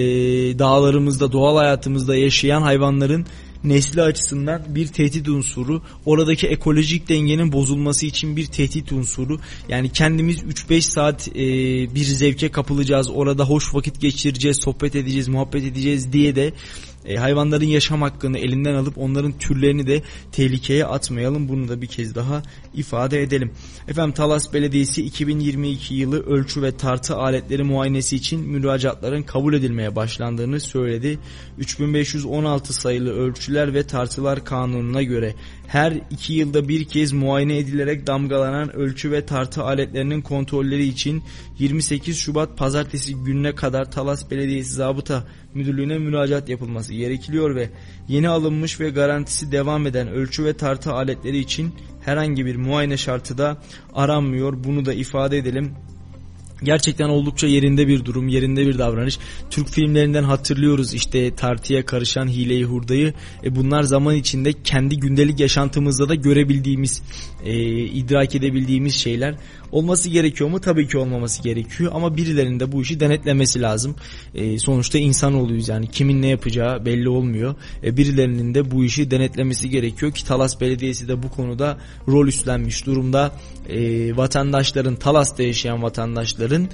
dağlarımızda, doğal hayatımızda yaşayan hayvanların nesli açısından bir tehdit unsuru, oradaki ekolojik dengenin bozulması için bir tehdit unsuru. Yani kendimiz 3-5 saat e, bir zevke kapılacağız, orada hoş vakit geçireceğiz, sohbet edeceğiz, muhabbet edeceğiz diye de e, hayvanların yaşam hakkını elinden alıp onların türlerini de tehlikeye atmayalım. Bunu da bir kez daha ifade edelim. Efendim Talas Belediyesi 2022 yılı ölçü ve tartı aletleri muayenesi için müracaatların kabul edilmeye başlandığını söyledi. 3516 sayılı ölçüler ve tartılar kanununa göre her iki yılda bir kez muayene edilerek damgalanan ölçü ve tartı aletlerinin kontrolleri için 28 Şubat pazartesi gününe kadar Talas Belediyesi Zabıta Müdürlüğü'ne müracaat yapılması gerekiliyor ve yeni alınmış ve garantisi devam eden ölçü ve tartı aletleri için herhangi bir muayene şartı da aranmıyor. Bunu da ifade edelim. Gerçekten oldukça yerinde bir durum, yerinde bir davranış. Türk filmlerinden hatırlıyoruz işte tartıya karışan hileyi hurdayı. E bunlar zaman içinde kendi gündelik yaşantımızda da görebildiğimiz, e, idrak edebildiğimiz şeyler. Olması gerekiyor mu? Tabii ki olmaması gerekiyor ama birilerinin de bu işi denetlemesi lazım. E, sonuçta insan oluyoruz yani kimin ne yapacağı belli olmuyor. E, birilerinin de bu işi denetlemesi gerekiyor ki Talas Belediyesi de bu konuda rol üstlenmiş durumda. E, vatandaşların, Talas'ta yaşayan vatandaşların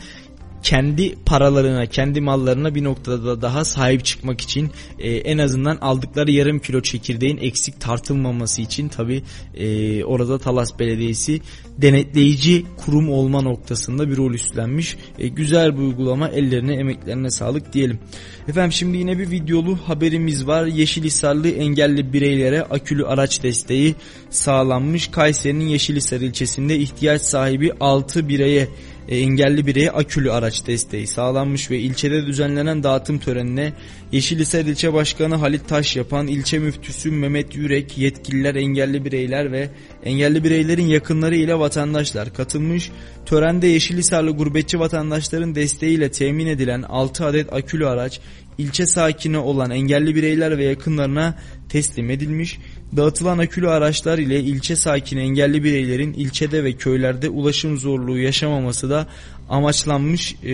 kendi paralarına, kendi mallarına bir noktada daha sahip çıkmak için e, en azından aldıkları yarım kilo çekirdeğin eksik tartılmaması için tabi e, orada Talas Belediyesi denetleyici kurum olma noktasında bir rol üstlenmiş. E, güzel bir uygulama ellerine emeklerine sağlık diyelim. Efendim şimdi yine bir videolu haberimiz var. Yeşilhisarlı engelli bireylere akülü araç desteği sağlanmış. Kayseri'nin Yeşilhisar ilçesinde ihtiyaç sahibi 6 bireye engelli bireye akülü araç desteği sağlanmış ve ilçede düzenlenen dağıtım törenine Yeşilhisar İlçe Başkanı Halit Taş yapan ilçe müftüsü Mehmet Yürek, yetkililer, engelli bireyler ve engelli bireylerin yakınları ile vatandaşlar katılmış. Törende Yeşilhisarlı gurbetçi vatandaşların desteğiyle temin edilen 6 adet akülü araç ilçe sakini olan engelli bireyler ve yakınlarına teslim edilmiş. Dağıtılan akülü araçlar ile ilçe sakini engelli bireylerin ilçede ve köylerde ulaşım zorluğu yaşamaması da amaçlanmış. E,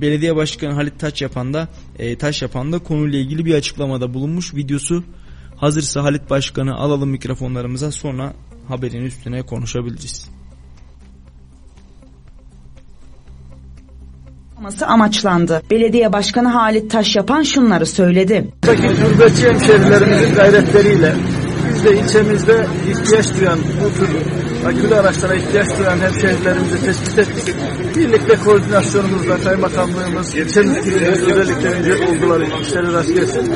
Belediye Başkanı Halit Taş yapan da e, Taş yapan da konuyla ilgili bir açıklamada bulunmuş. Videosu hazırsa Halit Başkanı alalım mikrofonlarımıza sonra haberin üstüne konuşabiliriz. amaçlandı. Belediye Başkanı Halit Taş yapan şunları söyledi. Buradaki gurbetçi hemşehrilerimizin gayretleriyle biz de ilçemizde ihtiyaç duyan bu tür akülü araçlara ihtiyaç duyan hemşehrilerimizi tespit ettik. Birlikte koordinasyonumuzla kaymakamlığımız, ilçe müftülüğümüz özellikle önce oldular işleri rast gelsin.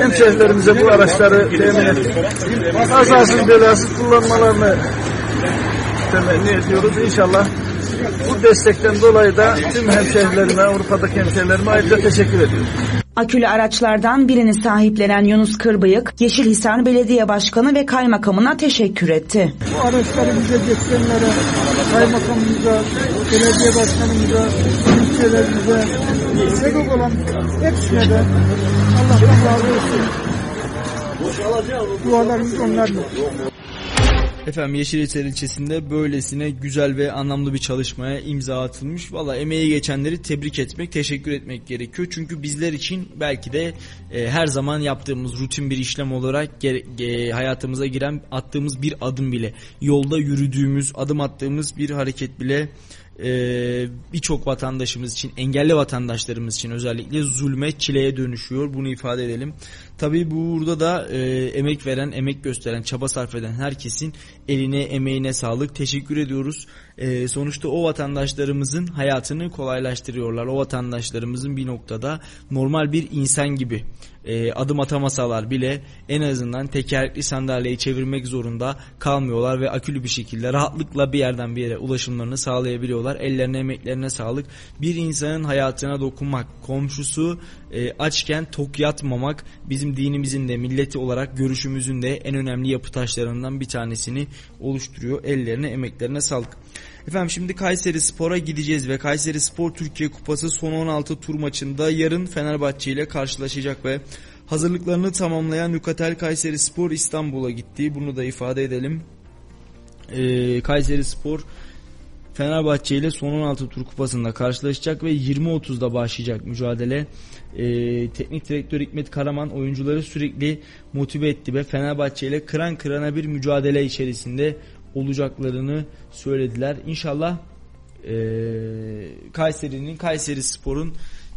Hemşehrilerimize bu araçları temin ettik. Kazasız belasız kullanmalarını temenni ediyoruz. İnşallah bu destekten dolayı da tüm hemşehrilerime, Avrupa'daki hemşehrilerime ayrıca teşekkür ediyorum. Akülü araçlardan birini sahiplenen Yunus Kırbıyık, Yeşilhisar Belediye Başkanı ve Kaymakamına teşekkür etti. Bu araçları bize getirenlere, kaymakamımıza, belediye başkanımıza, ilçelerimize, sebep olan hepsine de Allah'tan razı olsun. Dualarımız onlarla. Efendim Yeşilhisar ilçesinde böylesine güzel ve anlamlı bir çalışmaya imza atılmış. Valla emeği geçenleri tebrik etmek, teşekkür etmek gerekiyor. Çünkü bizler için belki de e, her zaman yaptığımız rutin bir işlem olarak ge, hayatımıza giren attığımız bir adım bile, yolda yürüdüğümüz, adım attığımız bir hareket bile e, birçok vatandaşımız için, engelli vatandaşlarımız için özellikle zulme, çileye dönüşüyor. Bunu ifade edelim. Tabii burada da e, emek veren, emek gösteren, çaba sarf eden herkesin eline, emeğine sağlık. Teşekkür ediyoruz. E, sonuçta o vatandaşlarımızın hayatını kolaylaştırıyorlar. O vatandaşlarımızın bir noktada normal bir insan gibi e, adım atamasalar bile en azından tekerlekli sandalyeyi çevirmek zorunda kalmıyorlar ve akülü bir şekilde rahatlıkla bir yerden bir yere ulaşımlarını sağlayabiliyorlar. Ellerine emeklerine sağlık. Bir insanın hayatına dokunmak, komşusu e, açken tok yatmamak bizim bizim dinimizin de milleti olarak görüşümüzün de en önemli yapı taşlarından bir tanesini oluşturuyor. Ellerine emeklerine sağlık. Efendim şimdi Kayseri Spor'a gideceğiz ve Kayseri Spor Türkiye Kupası son 16 tur maçında yarın Fenerbahçe ile karşılaşacak ve hazırlıklarını tamamlayan Yukatel Kayseri Spor İstanbul'a gitti. Bunu da ifade edelim. Ee, Kayseri Spor Fenerbahçe ile son 16 tur kupasında karşılaşacak ve 20.30'da başlayacak mücadele. Ee, teknik direktör Hikmet Karaman oyuncuları sürekli motive etti ve Fenerbahçe ile kıran kırana bir mücadele içerisinde olacaklarını söylediler. İnşallah e, Kayseri'nin Kayseri Spor'un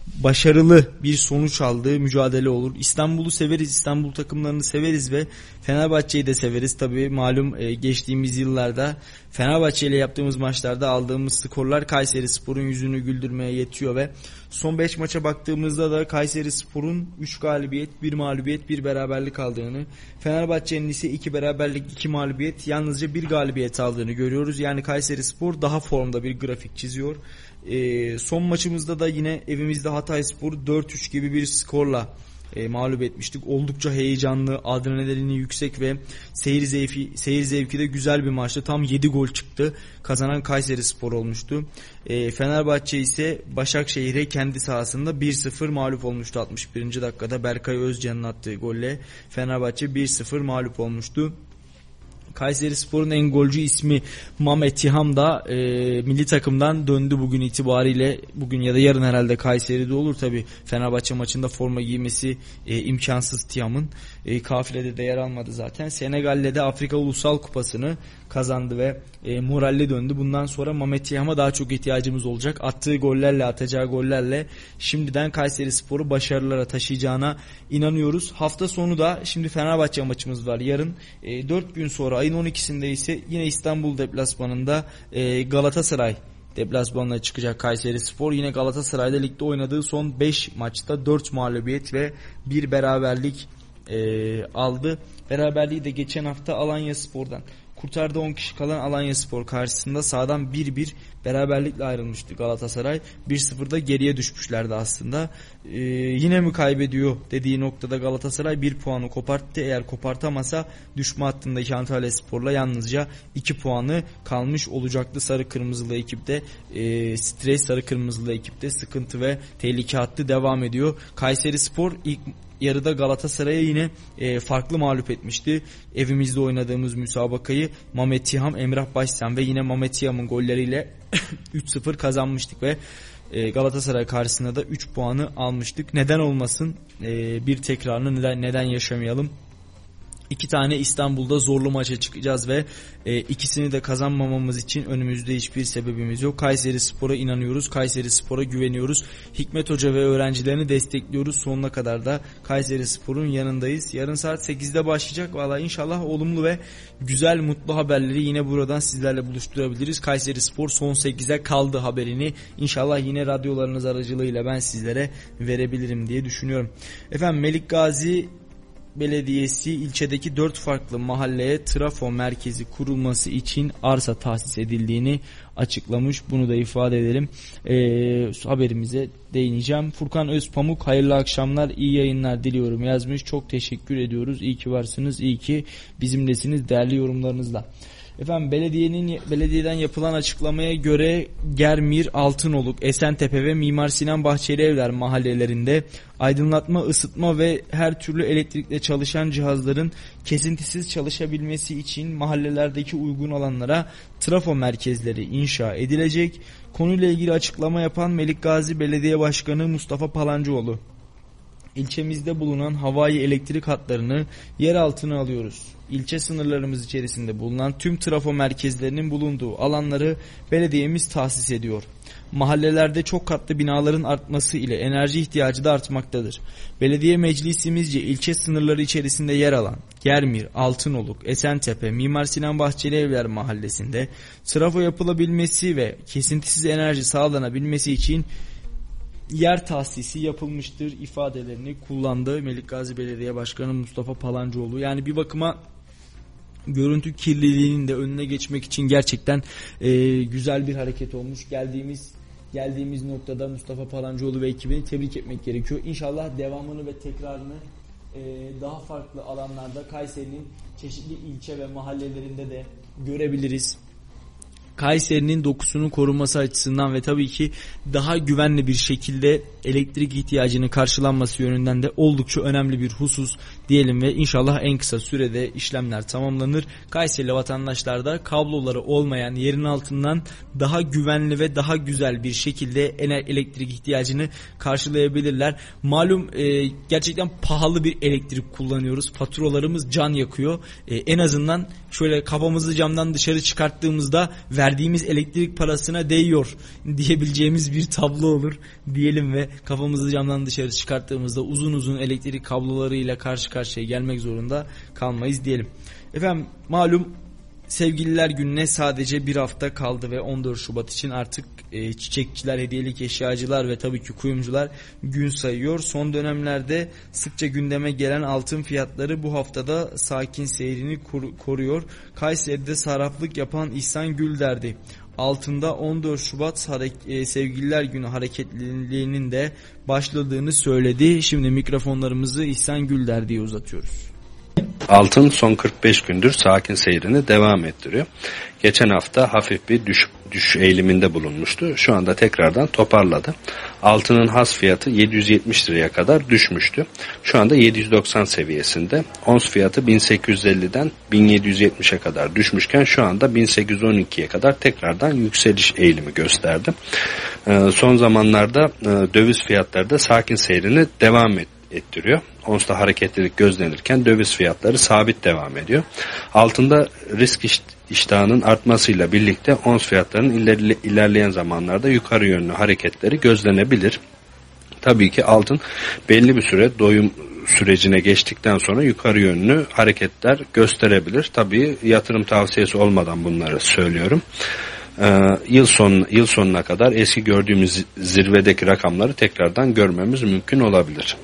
başarılı bir sonuç aldığı mücadele olur. İstanbul'u severiz, İstanbul takımlarını severiz ve Fenerbahçe'yi de severiz. Tabii malum e, geçtiğimiz yıllarda Fenerbahçe ile yaptığımız maçlarda aldığımız skorlar Kayseri Spor'un yüzünü güldürmeye yetiyor ve son 5 maça baktığımızda da Kayseri Spor'un 3 galibiyet, 1 mağlubiyet, 1 beraberlik aldığını, Fenerbahçe'nin ise 2 beraberlik, 2 mağlubiyet, yalnızca 1 galibiyet aldığını görüyoruz. Yani Kayseri Spor daha formda bir grafik çiziyor. E, son maçımızda da yine evimizde Hatay Spor 4-3 gibi bir skorla e, mağlup etmiştik. Oldukça heyecanlı, adrenalini yüksek ve seyir zevki, seyir zevki de güzel bir maçtı. Tam 7 gol çıktı. Kazanan Kayseri Spor olmuştu. E, Fenerbahçe ise Başakşehir'e kendi sahasında 1-0 mağlup olmuştu 61. dakikada. Berkay Özcan'ın attığı golle Fenerbahçe 1-0 mağlup olmuştu. Kayseri Spor'un en golcü ismi Mamet Tiham da e, milli takımdan döndü bugün itibariyle. Bugün ya da yarın herhalde Kayseri'de olur tabi. Fenerbahçe maçında forma giymesi e, imkansız Tiham'ın. E, kafilede de yer almadı zaten. Senegal'le de Afrika Ulusal Kupası'nı kazandı ve e, moralli döndü. Bundan sonra Mamet Tiham'a daha çok ihtiyacımız olacak. Attığı gollerle, atacağı gollerle şimdiden Kayseri Spor'u başarılara taşıyacağına inanıyoruz. Hafta sonu da şimdi Fenerbahçe maçımız var. Yarın e, 4 gün sonra ayın 12'sinde ise yine İstanbul deplasmanında e, Galatasaray deplasmanına çıkacak Kayseri Spor. Yine Galatasaray'da ligde oynadığı son 5 maçta 4 mağlubiyet ve 1 beraberlik e, aldı. Beraberliği de geçen hafta Alanya Spor'dan kurtardı 10 kişi kalan Alanya Spor karşısında sağdan 1-1 beraberlikle ayrılmıştı Galatasaray. 1-0'da geriye düşmüşlerdi aslında. Ee, yine mi kaybediyor dediği noktada Galatasaray 1 puanı koparttı. Eğer kopartamasa düşme hattındaki Antalya Spor'la yalnızca 2 puanı kalmış olacaktı. Sarı kırmızılı ekipte e, stres sarı kırmızılı ekipte sıkıntı ve tehlike hattı devam ediyor. Kayseri Spor ilk yarıda Galatasaray'a yine e, farklı mağlup etmişti. Evimizde oynadığımız müsabakayı Mamet Tiham, Emrah Başsan ve yine Mamet Tiham'ın golleriyle (laughs) 3-0 kazanmıştık ve e, Galatasaray karşısında da 3 puanı almıştık. Neden olmasın? E, bir tekrarını neden neden yaşamayalım? İki tane İstanbul'da zorlu maça çıkacağız ve e, ikisini de kazanmamamız için önümüzde hiçbir sebebimiz yok. Kayseri Spor'a inanıyoruz. Kayseri Spor'a güveniyoruz. Hikmet Hoca ve öğrencilerini destekliyoruz. Sonuna kadar da Kayseri Spor'un yanındayız. Yarın saat 8'de başlayacak. Valla inşallah olumlu ve güzel mutlu haberleri yine buradan sizlerle buluşturabiliriz. Kayseri Spor son 8'e kaldı haberini. İnşallah yine radyolarınız aracılığıyla ben sizlere verebilirim diye düşünüyorum. Efendim Melik Gazi Belediyesi ilçedeki dört farklı mahalleye trafo merkezi kurulması için arsa tahsis edildiğini açıklamış. Bunu da ifade edelim. Ee, haberimize değineceğim. Furkan Özpamuk hayırlı akşamlar, iyi yayınlar diliyorum yazmış. Çok teşekkür ediyoruz. İyi ki varsınız, iyi ki bizimlesiniz değerli yorumlarınızla. Efendim belediyenin belediyeden yapılan açıklamaya göre Germir, Altınoluk, Esentepe ve Mimar Sinan Bahçeli Evler mahallelerinde aydınlatma, ısıtma ve her türlü elektrikle çalışan cihazların kesintisiz çalışabilmesi için mahallelerdeki uygun alanlara trafo merkezleri inşa edilecek. Konuyla ilgili açıklama yapan Melik Gazi Belediye Başkanı Mustafa Palancıoğlu ilçemizde bulunan havai elektrik hatlarını yer altına alıyoruz. İlçe sınırlarımız içerisinde bulunan tüm trafo merkezlerinin bulunduğu alanları belediyemiz tahsis ediyor. Mahallelerde çok katlı binaların artması ile enerji ihtiyacı da artmaktadır. Belediye meclisimizce ilçe sınırları içerisinde yer alan Germir, Altınoluk, Esentepe, Mimar Sinan Bahçeli Evler mahallesinde trafo yapılabilmesi ve kesintisiz enerji sağlanabilmesi için yer tahsisi yapılmıştır ifadelerini kullandı Melik Gazi Belediye Başkanı Mustafa Palancıoğlu. Yani bir bakıma görüntü kirliliğinin de önüne geçmek için gerçekten e, güzel bir hareket olmuş. Geldiğimiz geldiğimiz noktada Mustafa Palancıoğlu ve ekibini tebrik etmek gerekiyor. İnşallah devamını ve tekrarını e, daha farklı alanlarda Kayseri'nin çeşitli ilçe ve mahallelerinde de görebiliriz. Kayseri'nin dokusunun korunması açısından ve tabii ki daha güvenli bir şekilde elektrik ihtiyacını karşılanması yönünden de oldukça önemli bir husus diyelim ve inşallah en kısa sürede işlemler tamamlanır. Kayserili vatandaşlar da kabloları olmayan yerin altından daha güvenli ve daha güzel bir şekilde elektrik ihtiyacını karşılayabilirler. Malum e, gerçekten pahalı bir elektrik kullanıyoruz. Faturalarımız can yakıyor. E, en azından şöyle kafamızı camdan dışarı çıkarttığımızda verdiğimiz elektrik parasına değiyor (laughs) diyebileceğimiz bir tablo olur diyelim ve kafamızı camdan dışarı çıkarttığımızda uzun uzun elektrik kablolarıyla karşı karşıya gelmek zorunda kalmayız diyelim. Efendim malum Sevgililer gününe sadece bir hafta kaldı ve 14 Şubat için artık e, çiçekçiler, hediyelik eşyacılar ve tabii ki kuyumcular gün sayıyor. Son dönemlerde sıkça gündeme gelen altın fiyatları bu haftada sakin seyrini kor koruyor. Kayseri'de sarraflık yapan İhsan Gül derdi. Altında 14 Şubat e, Sevgililer Günü hareketliliğinin de başladığını söyledi. Şimdi mikrofonlarımızı İhsan Gülder diye uzatıyoruz. Altın son 45 gündür sakin seyrini devam ettiriyor. Geçen hafta hafif bir düş, düş eğiliminde bulunmuştu. Şu anda tekrardan toparladı. Altının has fiyatı 770 liraya kadar düşmüştü. Şu anda 790 seviyesinde. Ons fiyatı 1850'den 1770'e kadar düşmüşken şu anda 1812'ye kadar tekrardan yükseliş eğilimi gösterdi. Ee, son zamanlarda e, döviz fiyatları da sakin seyrini devam etti ettiriyor. Ons'ta hareketlilik gözlenirken döviz fiyatları sabit devam ediyor. Altında risk iştahının artmasıyla birlikte ons fiyatlarının ilerleyen zamanlarda yukarı yönlü hareketleri gözlenebilir. Tabii ki altın belli bir süre doyum sürecine geçtikten sonra yukarı yönlü hareketler gösterebilir. Tabii yatırım tavsiyesi olmadan bunları söylüyorum. Ee, yıl son yıl sonuna kadar eski gördüğümüz zirvedeki rakamları tekrardan görmemiz mümkün olabilir.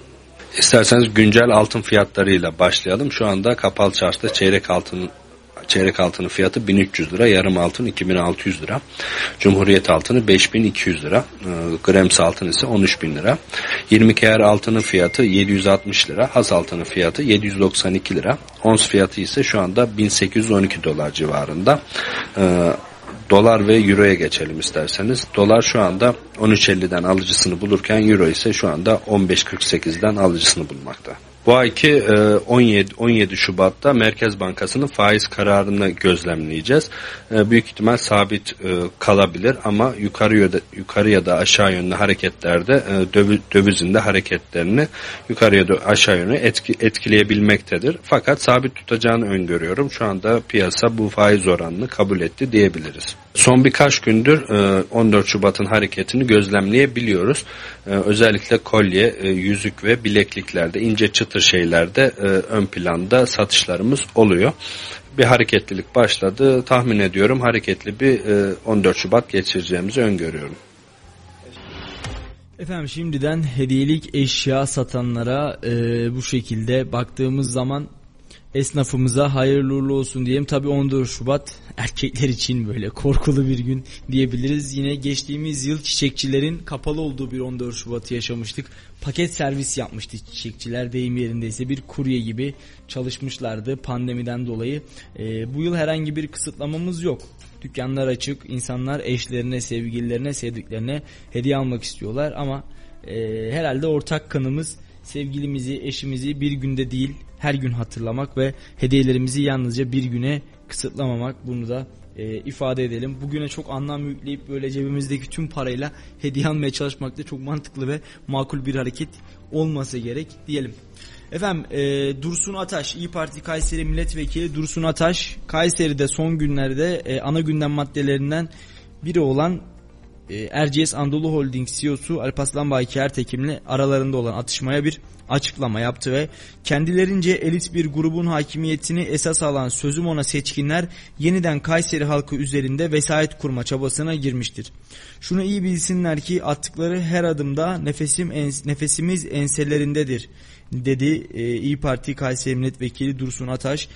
İsterseniz güncel altın fiyatlarıyla başlayalım. Şu anda kapalı çarşıda çeyrek altın çeyrek altının fiyatı 1300 lira, yarım altın 2600 lira. Cumhuriyet altını 5200 lira. E, Grems altın ise 13000 lira. 20 kr altının fiyatı 760 lira. Has altının fiyatı 792 lira. Ons fiyatı ise şu anda 1812 dolar civarında. E, Dolar ve Euro'ya geçelim isterseniz. Dolar şu anda 13.50'den alıcısını bulurken Euro ise şu anda 15.48'den alıcısını bulmakta. Bu ayki 17, 17 Şubat'ta Merkez Bankası'nın faiz kararını gözlemleyeceğiz. E, büyük ihtimal sabit e, kalabilir ama yukarı ya da, yukarı ya da aşağı yönlü hareketlerde e, dövizin de hareketlerini yukarı ya da aşağı yönlü etki, etkileyebilmektedir. Fakat sabit tutacağını öngörüyorum. Şu anda piyasa bu faiz oranını kabul etti diyebiliriz. Son birkaç gündür 14 Şubat'ın hareketini gözlemleyebiliyoruz. Özellikle kolye, yüzük ve bilekliklerde ince çıtır şeylerde e, ön planda satışlarımız oluyor. Bir hareketlilik başladı. Tahmin ediyorum hareketli bir e, 14 Şubat geçireceğimizi öngörüyorum. Efendim şimdiden hediyelik eşya satanlara e, bu şekilde baktığımız zaman esnafımıza hayırlı uğurlu olsun diyelim. Tabi 14 Şubat erkekler için böyle korkulu bir gün diyebiliriz. Yine geçtiğimiz yıl çiçekçilerin kapalı olduğu bir 14 Şubat'ı yaşamıştık. Paket servis yapmıştı çiçekçiler deyim yerindeyse bir kurye gibi çalışmışlardı pandemiden dolayı. E, bu yıl herhangi bir kısıtlamamız yok. Dükkanlar açık, insanlar eşlerine, sevgililerine, sevdiklerine hediye almak istiyorlar ama e, herhalde ortak kanımız sevgilimizi, eşimizi bir günde değil her gün hatırlamak ve hediyelerimizi yalnızca bir güne kısıtlamamak bunu da e, ifade edelim. Bugüne çok anlam yükleyip böyle cebimizdeki tüm parayla hediye almaya çalışmak da çok mantıklı ve makul bir hareket olması gerek diyelim. Efendim e, Dursun Ataş İyi Parti Kayseri Milletvekili Dursun Ataş Kayseri'de son günlerde e, ana gündem maddelerinden biri olan Erciyes Anadolu Holding CEO'su Alparslan Bayki Ertekim'le aralarında olan atışmaya bir açıklama yaptı ve kendilerince elit bir grubun hakimiyetini esas alan sözüm ona seçkinler yeniden Kayseri halkı üzerinde vesayet kurma çabasına girmiştir. Şunu iyi bilsinler ki attıkları her adımda nefesim ens nefesimiz enselerindedir dedi e, İyi Parti Kayseri Milletvekili Dursun Ataş.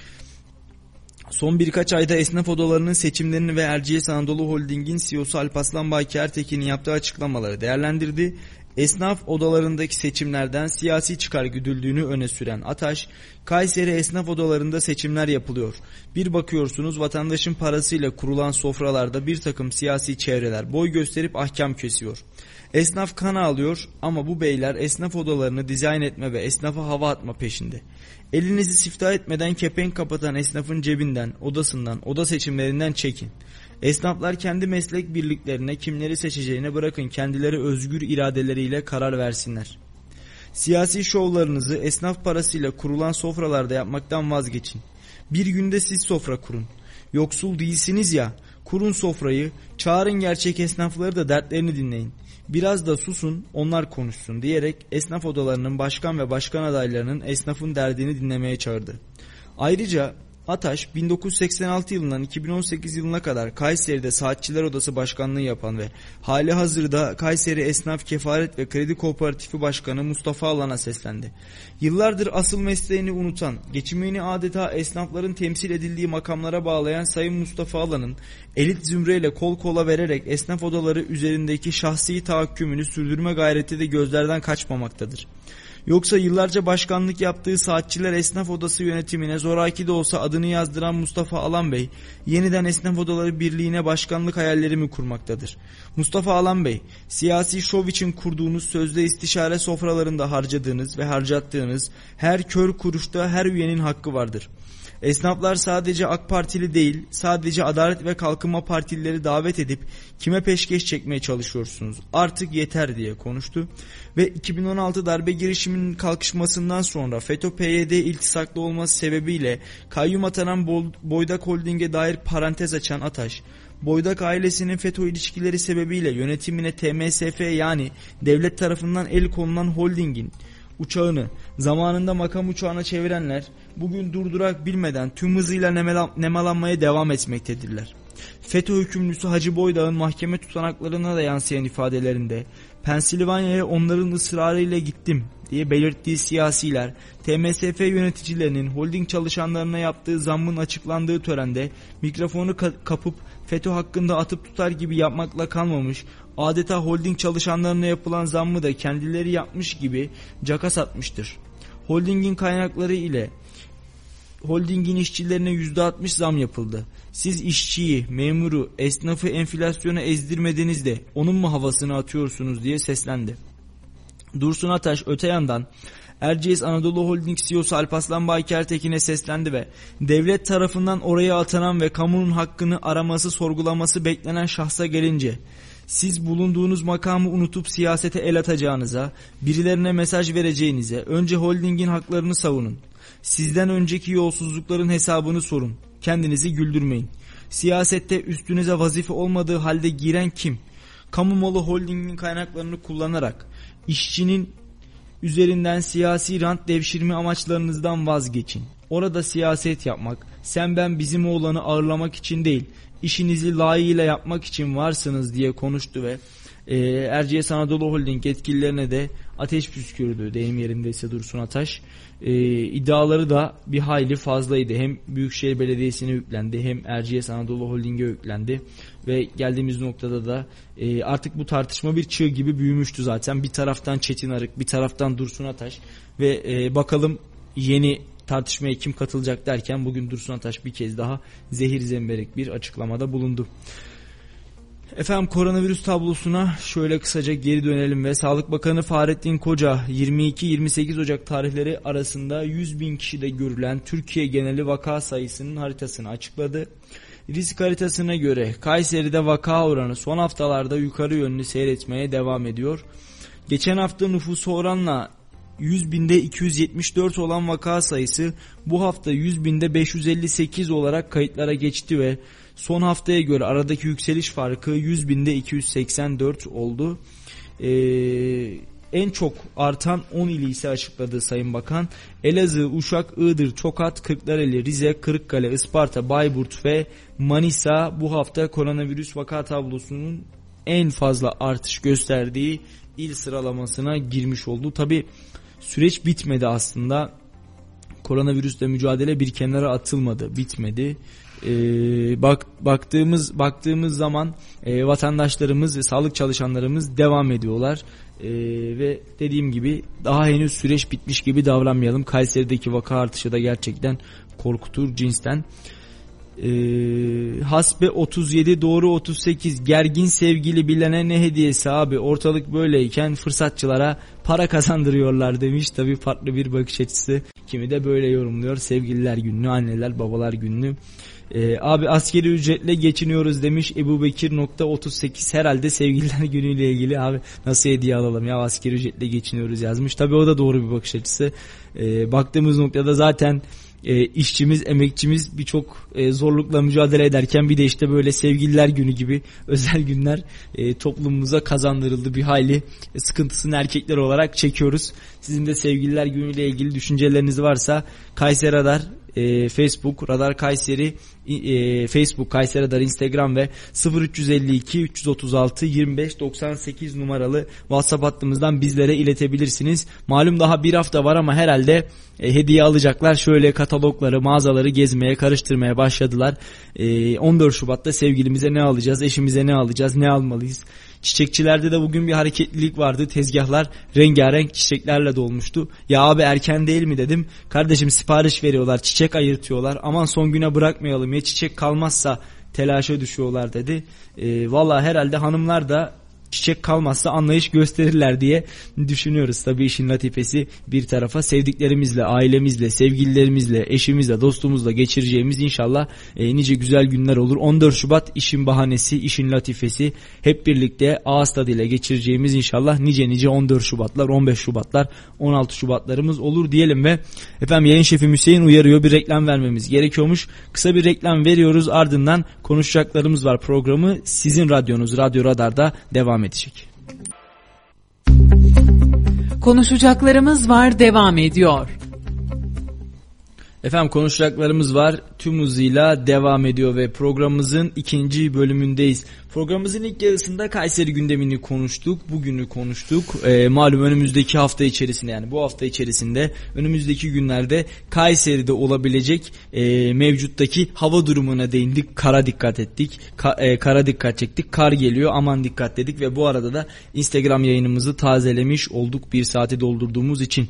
Son birkaç ayda esnaf odalarının seçimlerini ve Erciyes Anadolu Holding'in CEO'su Alpaslan Bayki Ertekin'in yaptığı açıklamaları değerlendirdi. Esnaf odalarındaki seçimlerden siyasi çıkar güdüldüğünü öne süren Ataş, Kayseri esnaf odalarında seçimler yapılıyor. Bir bakıyorsunuz vatandaşın parasıyla kurulan sofralarda bir takım siyasi çevreler boy gösterip ahkam kesiyor. Esnaf kan alıyor ama bu beyler esnaf odalarını dizayn etme ve esnafa hava atma peşinde. Elinizi siftah etmeden kepenk kapatan esnafın cebinden, odasından, oda seçimlerinden çekin. Esnaflar kendi meslek birliklerine kimleri seçeceğine bırakın kendileri özgür iradeleriyle karar versinler. Siyasi şovlarınızı esnaf parasıyla kurulan sofralarda yapmaktan vazgeçin. Bir günde siz sofra kurun. Yoksul değilsiniz ya, kurun sofrayı, çağırın gerçek esnafları da dertlerini dinleyin. Biraz da susun, onlar konuşsun diyerek esnaf odalarının başkan ve başkan adaylarının esnafın derdini dinlemeye çağırdı. Ayrıca Ataş 1986 yılından 2018 yılına kadar Kayseri'de Saatçiler Odası Başkanlığı yapan ve hali hazırda Kayseri Esnaf Kefaret ve Kredi Kooperatifi Başkanı Mustafa Alan'a seslendi. Yıllardır asıl mesleğini unutan, geçimini adeta esnafların temsil edildiği makamlara bağlayan Sayın Mustafa Alan'ın elit zümreyle kol kola vererek esnaf odaları üzerindeki şahsi tahakkümünü sürdürme gayreti de gözlerden kaçmamaktadır. Yoksa yıllarca başkanlık yaptığı Saatçiler Esnaf Odası yönetimine zoraki de olsa adını yazdıran Mustafa Alan Bey, yeniden Esnaf Odaları Birliği'ne başkanlık hayalleri mi kurmaktadır? Mustafa Alan Bey, siyasi şov için kurduğunuz sözde istişare sofralarında harcadığınız ve harcattığınız her kör kuruşta her üyenin hakkı vardır.'' Esnaflar sadece AK Partili değil, sadece Adalet ve Kalkınma Partilileri davet edip kime peşkeş çekmeye çalışıyorsunuz? Artık yeter diye konuştu. Ve 2016 darbe girişiminin kalkışmasından sonra FETÖ-PYD iltisaklı olması sebebiyle kayyum atanan Boydak Holding'e dair parantez açan Ataş, Boydak ailesinin FETÖ ilişkileri sebebiyle yönetimine TMSF yani devlet tarafından el konulan holdingin uçağını zamanında makam uçağına çevirenler bugün durdurak bilmeden tüm hızıyla nemalanmaya devam etmektedirler. FETÖ hükümlüsü Hacı Boydağ'ın mahkeme tutanaklarına da yansıyan ifadelerinde Pensilvanya'ya onların ısrarıyla gittim diye belirttiği siyasiler TMSF yöneticilerinin holding çalışanlarına yaptığı zammın açıklandığı törende mikrofonu kapıp FETÖ hakkında atıp tutar gibi yapmakla kalmamış adeta holding çalışanlarına yapılan zammı da kendileri yapmış gibi caka satmıştır. Holdingin kaynakları ile holdingin işçilerine %60 zam yapıldı. Siz işçiyi, memuru, esnafı enflasyona ezdirmediniz de onun mu havasını atıyorsunuz diye seslendi. Dursun Ataş öte yandan Erciyes Anadolu Holding CEO'su Alpaslan Bayker Tekin'e seslendi ve devlet tarafından oraya atanan ve kamunun hakkını araması sorgulaması beklenen şahsa gelince siz bulunduğunuz makamı unutup siyasete el atacağınıza, birilerine mesaj vereceğinize önce holdingin haklarını savunun. Sizden önceki yolsuzlukların hesabını sorun. Kendinizi güldürmeyin. Siyasette üstünüze vazife olmadığı halde giren kim? Kamu malı holdingin kaynaklarını kullanarak işçinin üzerinden siyasi rant devşirme amaçlarınızdan vazgeçin. Orada siyaset yapmak, sen ben bizim oğlanı ağırlamak için değil, işinizi layığıyla yapmak için varsınız diye konuştu ve e, Erciyes Anadolu Holding yetkililerine de ateş püskürdü deyim yerindeyse Dursun Ataş. E, iddiaları da bir hayli fazlaydı. Hem Büyükşehir Belediyesi'ne yüklendi hem Erciyes Anadolu Holding'e yüklendi. Ve geldiğimiz noktada da e, artık bu tartışma bir çığ gibi büyümüştü zaten. Bir taraftan Çetin Arık bir taraftan Dursun Ataş ve e, bakalım yeni tartışmaya kim katılacak derken bugün Dursun Ataş bir kez daha zehir zemberek bir açıklamada bulundu. Efendim koronavirüs tablosuna şöyle kısaca geri dönelim ve Sağlık Bakanı Fahrettin Koca 22-28 Ocak tarihleri arasında 100 bin kişide görülen Türkiye geneli vaka sayısının haritasını açıkladı. Risk haritasına göre Kayseri'de vaka oranı son haftalarda yukarı yönlü seyretmeye devam ediyor. Geçen hafta nüfusu oranla 100 binde 274 olan vaka sayısı bu hafta 100 binde 558 olarak kayıtlara geçti ve son haftaya göre aradaki yükseliş farkı 100 binde 284 oldu. Ee, en çok artan 10 ili ise açıkladı Sayın Bakan. Elazığ, Uşak, Iğdır, Çokat, Kırklareli, Rize, Kırıkkale, Isparta, Bayburt ve Manisa bu hafta koronavirüs vaka tablosunun en fazla artış gösterdiği il sıralamasına girmiş oldu. Tabi süreç bitmedi aslında. koronavirüsle mücadele bir kenara atılmadı, bitmedi. E, bak baktığımız baktığımız zaman e, vatandaşlarımız ve sağlık çalışanlarımız devam ediyorlar. E, ve dediğim gibi daha henüz süreç bitmiş gibi davranmayalım. Kayseri'deki vaka artışı da gerçekten korkutur cinsten. Ee, hasbe 37 doğru 38 gergin sevgili bilene ne hediyesi abi ortalık böyleyken fırsatçılara para kazandırıyorlar demiş tabi farklı bir bakış açısı kimi de böyle yorumluyor sevgililer gününü anneler babalar gününü ee, abi askeri ücretle geçiniyoruz demiş Ebu Bekir nokta 38 herhalde sevgililer (laughs) günüyle ilgili abi nasıl hediye alalım ya? Askeri ücretle geçiniyoruz yazmış. Tabi o da doğru bir bakış açısı. Ee, baktığımız noktada zaten e, işçimiz, emekçimiz birçok e, zorlukla mücadele ederken bir de işte böyle sevgililer günü gibi (laughs) özel günler e, toplumumuza kazandırıldı. Bir hayli e, sıkıntısını erkekler olarak çekiyoruz. Sizin de sevgililer günüyle ilgili düşünceleriniz varsa Kayseri Radar, e, Facebook, Radar Kayseri, e, Facebook, Kayseri Radar, Instagram ve 0352 336 25 98 numaralı WhatsApp hattımızdan bizlere iletebilirsiniz. Malum daha bir hafta var ama herhalde e, hediye alacaklar. Şöyle katalogları, mağazaları gezmeye, karıştırmaya başladılar. E, 14 Şubat'ta sevgilimize ne alacağız, eşimize ne alacağız, ne almalıyız? Çiçekçilerde de bugün bir hareketlilik vardı. Tezgahlar rengarenk çiçeklerle dolmuştu. Ya abi erken değil mi dedim. Kardeşim sipariş veriyorlar, çiçek ayırtıyorlar. Aman son güne bırakmayalım ya çiçek kalmazsa telaşa düşüyorlar dedi. E, Valla herhalde hanımlar da çiçek kalmazsa anlayış gösterirler diye düşünüyoruz. Tabii işin latifesi bir tarafa sevdiklerimizle, ailemizle, sevgililerimizle, eşimizle, dostumuzla geçireceğimiz inşallah e, nice güzel günler olur. 14 Şubat işin bahanesi, işin latifesi hep birlikte ağız tadıyla geçireceğimiz inşallah nice nice 14 Şubatlar, 15 Şubatlar, 16 Şubatlarımız olur diyelim ve efendim yayın şefi Hüseyin uyarıyor bir reklam vermemiz gerekiyormuş. Kısa bir reklam veriyoruz ardından konuşacaklarımız var programı sizin radyonuz Radyo Radar'da devam edecek. Konuşacaklarımız var devam ediyor. Efendim konuşacaklarımız var tüm hızıyla devam ediyor ve programımızın ikinci bölümündeyiz. Programımızın ilk yarısında Kayseri gündemini konuştuk, bugünü konuştuk. Ee, malum önümüzdeki hafta içerisinde yani bu hafta içerisinde önümüzdeki günlerde Kayseri'de olabilecek e, mevcuttaki hava durumuna değindik. Kara dikkat ettik, Ka, e, kara dikkat çektik, kar geliyor aman dikkat dedik ve bu arada da Instagram yayınımızı tazelemiş olduk bir saati doldurduğumuz için.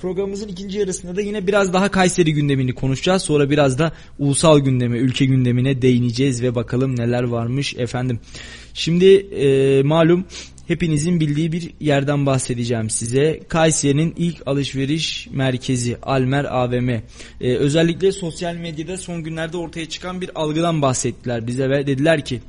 Programımızın ikinci yarısında da yine biraz daha Kayseri gündemini konuşacağız. Sonra biraz da ulusal gündeme, ülke gündemine değineceğiz ve bakalım neler varmış efendim. Şimdi e, malum hepinizin bildiği bir yerden bahsedeceğim size. Kayseri'nin ilk alışveriş merkezi Almer AVM. Ee, özellikle sosyal medyada son günlerde ortaya çıkan bir algıdan bahsettiler bize ve dediler ki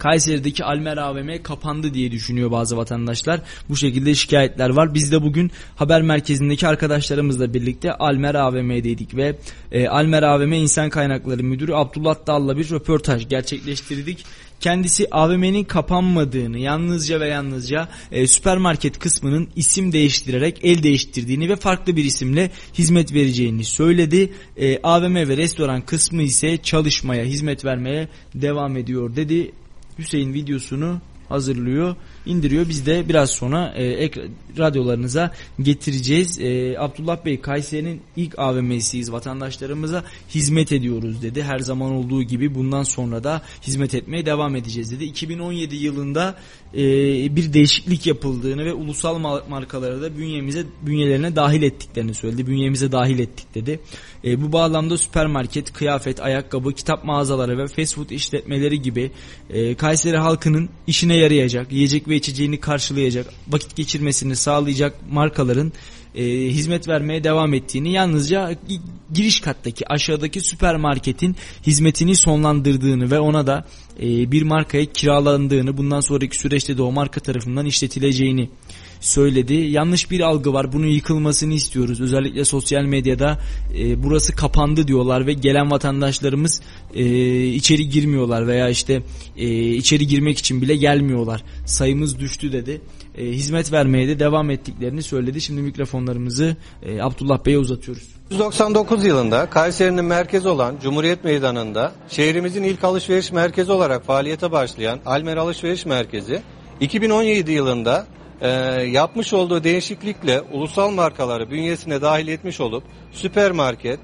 Kayseri'deki Almer AVM kapandı diye düşünüyor bazı vatandaşlar. Bu şekilde şikayetler var. Biz de bugün haber merkezindeki arkadaşlarımızla birlikte Almer AVM'deydik ve e, Almer AVM İnsan Kaynakları Müdürü Abdullah Dal'la bir röportaj gerçekleştirdik. Kendisi AVM'nin kapanmadığını yalnızca ve yalnızca e, süpermarket kısmının isim değiştirerek el değiştirdiğini ve farklı bir isimle hizmet vereceğini söyledi. E, AVM ve restoran kısmı ise çalışmaya, hizmet vermeye devam ediyor dedi. Hüseyin videosunu hazırlıyor, indiriyor. Biz de biraz sonra e, ek, radyolarınıza getireceğiz. E, Abdullah Bey Kayseri'nin ilk AVM'siyiz. Vatandaşlarımıza hizmet ediyoruz dedi. Her zaman olduğu gibi bundan sonra da hizmet etmeye devam edeceğiz dedi. 2017 yılında e, bir değişiklik yapıldığını ve ulusal markaları da bünyemize bünyelerine dahil ettiklerini söyledi. Bünyemize dahil ettik dedi. E, bu bağlamda süpermarket, kıyafet, ayakkabı, kitap mağazaları ve fast food işletmeleri gibi e, Kayseri halkının işine yarayacak, yiyecek ve içeceğini karşılayacak, vakit geçirmesini sağlayacak markaların e, hizmet vermeye devam ettiğini yalnızca giriş kattaki aşağıdaki süpermarketin hizmetini sonlandırdığını ve ona da e, bir markaya kiralandığını bundan sonraki süreçte de o marka tarafından işletileceğini söyledi. Yanlış bir algı var. Bunun yıkılmasını istiyoruz. Özellikle sosyal medyada e, burası kapandı diyorlar ve gelen vatandaşlarımız e, içeri girmiyorlar veya işte e, içeri girmek için bile gelmiyorlar. Sayımız düştü dedi. E, hizmet vermeye de devam ettiklerini söyledi. Şimdi mikrofonlarımızı e, Abdullah Bey'e uzatıyoruz. 1999 yılında Kayseri'nin merkezi olan Cumhuriyet Meydanı'nda şehrimizin ilk alışveriş merkezi olarak faaliyete başlayan Almer Alışveriş Merkezi 2017 yılında e, yapmış olduğu değişiklikle ulusal markaları bünyesine dahil etmiş olup süpermarket,